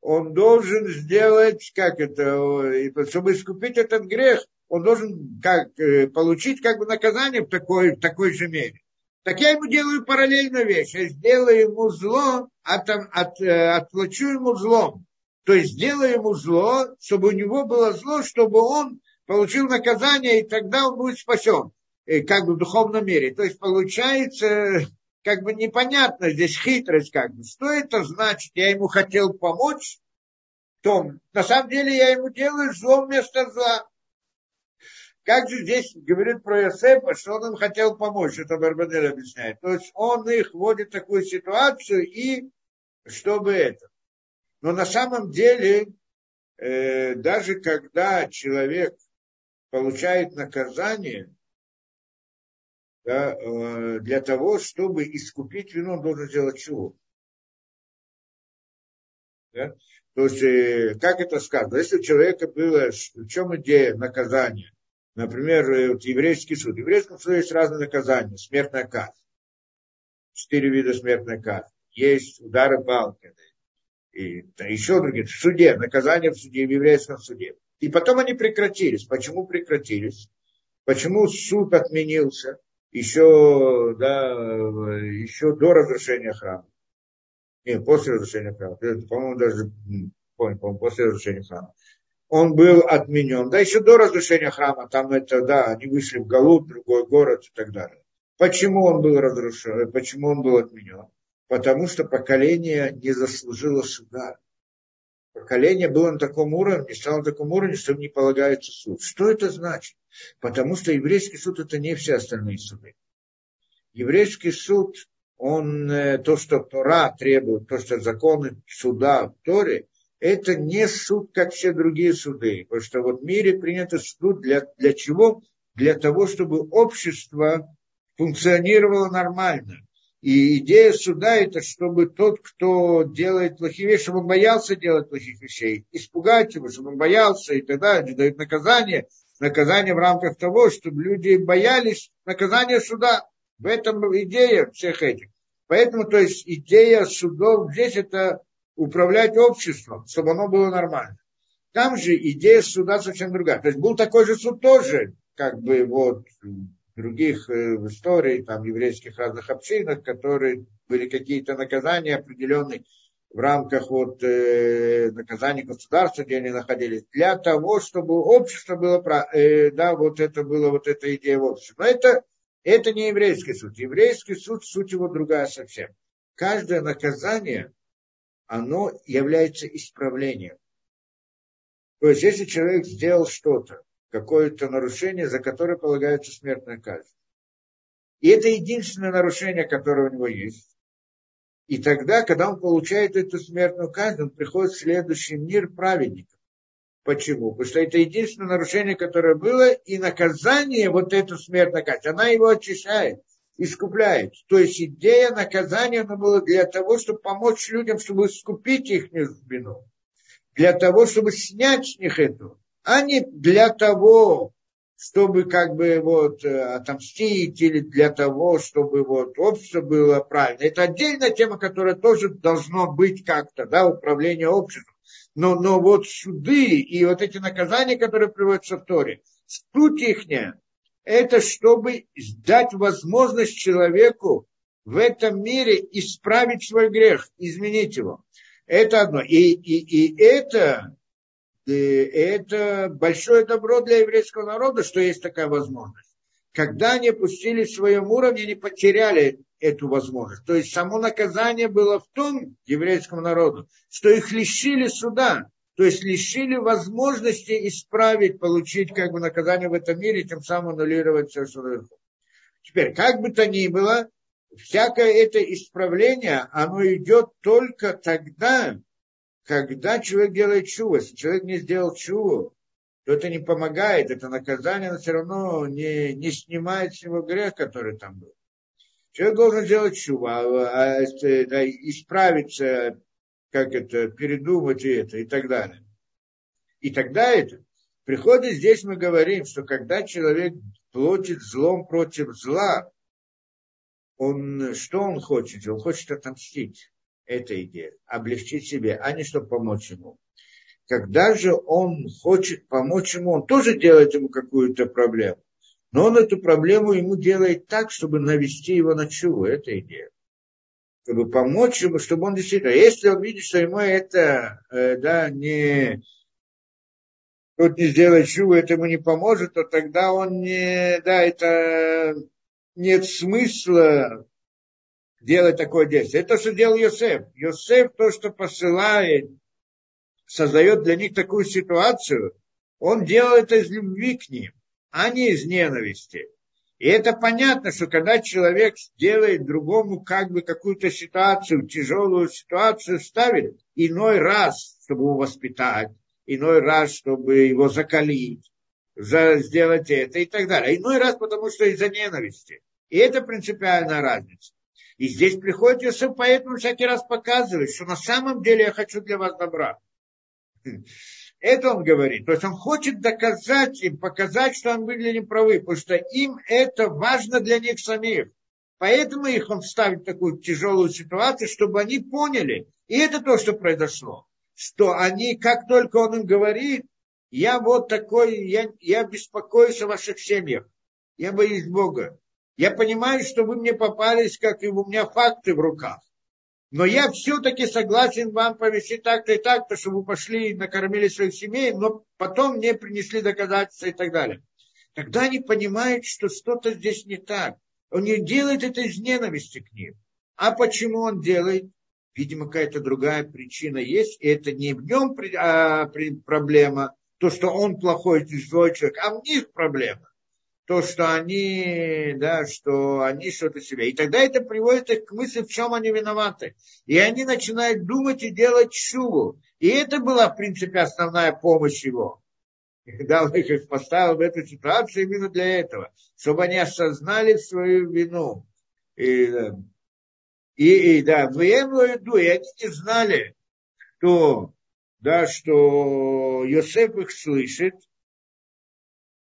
он должен сделать, как это, чтобы искупить этот грех, он должен как, э, получить как бы наказание в такой, в такой же мере. Так я ему делаю параллельную вещь. Я сделаю ему зло, от, от, э, отплачу ему злом. То есть сделаю ему зло, чтобы у него было зло, чтобы он получил наказание, и тогда он будет спасен. Э, как бы в духовном мире. То есть получается, как бы непонятно, здесь хитрость как бы. Что это значит? Я ему хотел помочь, том, на самом деле я ему делаю зло вместо зла. Как же здесь говорит про Йосефа, что он им хотел помочь, это Барбадель объясняет. То есть он их вводит в такую ситуацию, и чтобы это. Но на самом деле, э, даже когда человек получает наказание, да, э, для того, чтобы искупить вину, он должен сделать чего? Да? То есть, э, как это сказано? Если у человека было, в чем идея наказания? Например, э, вот еврейский суд. В еврейском суде есть разные наказания. Смертная казнь. Четыре вида смертной казни. Есть удары палкой. И еще другие. В суде. Наказание в суде, в еврейском суде. И потом они прекратились. Почему прекратились? Почему суд отменился еще, да, еще до разрушения храма? Нет, после разрушения храма. По-моему, даже, помню, по-моему, после разрушения храма. Он был отменен. Да, еще до разрушения храма, там это, да, они вышли в Галут, другой город и так далее. Почему он был разрушен, почему он был отменен? Потому что поколение не заслужило суда поколение было на таком уровне, стало на таком уровне, что им не полагается суд. Что это значит? Потому что еврейский суд это не все остальные суды. Еврейский суд, он, э, то, что Тора требует, то, что законы суда в Торе, это не суд, как все другие суды. Потому что вот в мире принято суд для, для чего? Для того, чтобы общество функционировало нормально. И идея суда это, чтобы тот, кто делает плохие вещи, чтобы он боялся делать плохих вещей, испугать его, чтобы он боялся и тогда дают наказание, наказание в рамках того, чтобы люди боялись наказания суда. В этом идея всех этих. Поэтому, то есть, идея судов здесь это управлять обществом, чтобы оно было нормально. Там же идея суда совсем другая. То есть был такой же суд тоже, как бы вот других э, в истории, там, еврейских разных общинах, которые были какие-то наказания определенные в рамках вот, э, наказаний государства, где они находились, для того, чтобы общество было, э, да, вот это было вот эта идея в обществе. Но это, это не еврейский суд. Еврейский суд, суть его другая совсем. Каждое наказание, оно является исправлением. То есть, если человек сделал что-то, какое-то нарушение, за которое полагается смертная казнь. И это единственное нарушение, которое у него есть. И тогда, когда он получает эту смертную казнь, он приходит в следующий мир праведников. Почему? Потому что это единственное нарушение, которое было, и наказание, вот эту смертную казнь, она его очищает, искупляет. То есть идея наказания, она была для того, чтобы помочь людям, чтобы искупить их вину. Для того, чтобы снять с них эту а не для того, чтобы как бы вот э, отомстить или для того, чтобы вот общество было правильно. Это отдельная тема, которая тоже должно быть как-то, да, управление обществом. Но, но вот суды и вот эти наказания, которые приводятся в Торе, суть их это чтобы дать возможность человеку в этом мире исправить свой грех, изменить его. Это одно. И, и, и это это большое добро для еврейского народа, что есть такая возможность. Когда они опустились в своем уровне, они потеряли эту возможность. То есть само наказание было в том еврейскому народу, что их лишили суда, то есть лишили возможности исправить, получить как бы наказание в этом мире, тем самым аннулировать все, наверху. Теперь, как бы то ни было, всякое это исправление, оно идет только тогда, когда человек делает чуву, если человек не сделал чуву, то это не помогает, это наказание, но все равно не, не снимает с него грех, который там был. Человек должен сделать чуву, а, а, да, исправиться, как это, передумать и это, и так далее. И тогда это. Приходит здесь мы говорим, что когда человек платит злом против зла, он, что он хочет? Он хочет отомстить эта идея, облегчить себе, а не чтобы помочь ему. Когда же он хочет помочь ему, он тоже делает ему какую-то проблему. Но он эту проблему ему делает так, чтобы навести его на чуву. Это идея. Чтобы помочь ему, чтобы он действительно... Если он видит, что ему это э, да, не... Тот не сделает чуву, это ему не поможет, то тогда он не... Да, это нет смысла делать такое действие. Это то, что делал Йосеф. Йосеф то, что посылает создает для них такую ситуацию, он делает это из любви к ним, а не из ненависти. И это понятно, что когда человек делает другому как бы какую-то ситуацию, тяжелую ситуацию, ставит иной раз, чтобы его воспитать, иной раз, чтобы его закалить, за, сделать это и так далее. Иной раз, потому что из-за ненависти. И это принципиальная разница. И здесь приходит Иосиф, поэтому всякий раз показывает, что на самом деле я хочу для вас добра. Это он говорит. То есть он хочет доказать им, показать, что он были неправы, потому что им это важно для них самих. Поэтому их он ставит в такую тяжелую ситуацию, чтобы они поняли. И это то, что произошло. Что они, как только он им говорит, я вот такой, я, я беспокоюсь о ваших семьях. Я боюсь Бога. Я понимаю, что вы мне попались, как и у меня факты в руках. Но я все-таки согласен вам повести так-то и так-то, чтобы вы пошли и накормили своих семей, но потом мне принесли доказательства и так далее. Тогда они понимают, что что-то здесь не так. Он не делает это из ненависти к ним. А почему он делает? Видимо, какая-то другая причина есть. И это не в нем а, проблема, то, что он плохой, злой человек, а в них проблема то, что они, да, что они что-то себе. И тогда это приводит их к мысли, в чем они виноваты. И они начинают думать и делать шубу. И это была, в принципе, основная помощь его. Когда он их поставил в эту ситуацию именно для этого, чтобы они осознали свою вину. И, и, и да, в иду, и они не знали, что, да, что Йосеф их слышит,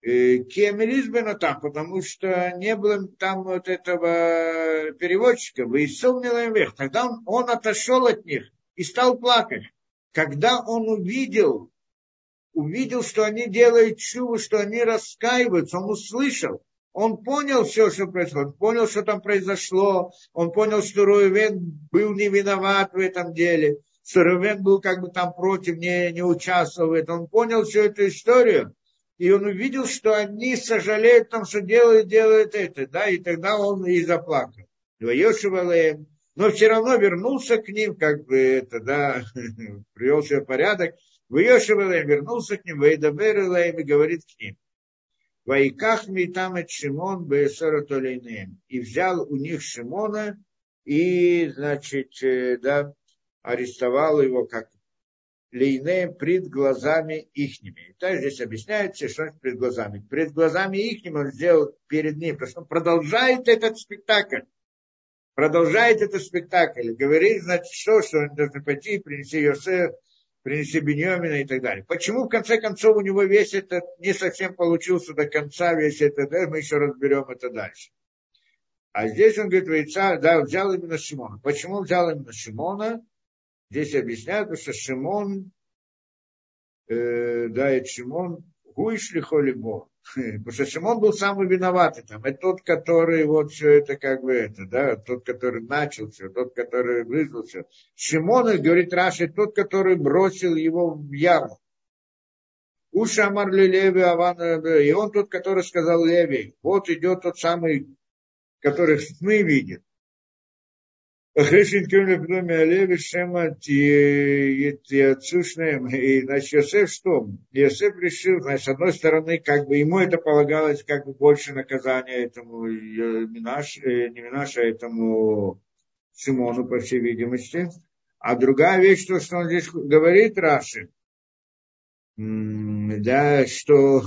Кемелизбена там, потому что не было там вот этого переводчика, выяснил им вверх. Тогда он, он отошел от них и стал плакать. Когда он увидел, увидел, что они делают чуву, что они раскаиваются, он услышал, он понял все, что происходит, он понял, что там произошло, он понял, что Руевен был не виноват в этом деле, что Руевен был как бы там против, не, не участвовал в этом, он понял всю эту историю, и он увидел, что они сожалеют о том, что делают, делают это, да, и тогда он и заплакал. Но все равно вернулся к ним, как бы это, да, привел себе порядок. Вайошевалаем вернулся к ним, Вайдаберлаем и говорит к ним. Вайках ми там от Шимон Бесора И взял у них Шимона и, значит, э, да, арестовал его как лейне пред глазами ихними. И так здесь объясняется, что пред глазами. Пред глазами ихними он сделал перед ним, потому что он продолжает этот спектакль. Продолжает этот спектакль. Говорит, значит, что, что он должен пойти, принести Йосеф, принести Беньямина и так далее. Почему, в конце концов, у него весь этот не совсем получился до конца, весь этот, мы еще разберем это дальше. А здесь он говорит, да, взял именно Шимона. Почему взял именно Шимона? Здесь объясняют, что Шимон, э, да, это Шимон, Гуишли Холибо. Потому что Шимон был самый виноватый там. Это тот, который вот все это как бы это, да, тот, который начал все, тот, который вызвал все. Шимон, говорит Раши, тот, который бросил его в яму. Уша Марли Леви Аван, и он тот, который сказал Леви, вот идет тот самый, который сны видит. Хрешин Кюмля Пдоми Алеви Шема Тиацушная. И, значит, Йосеф что? Йосеф решил, значит, с одной стороны, как бы ему это полагалось, как бы больше наказания этому Минаш, не Минаша, а этому Симону, по всей видимости. А другая вещь, то, что он здесь говорит, Раши, да, что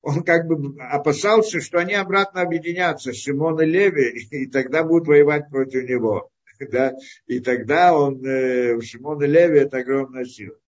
он как бы опасался, что они обратно объединятся, Шимон и Леви, и тогда будут воевать против него. да, и тогда он, э, Шимон и Леви, это огромная сила.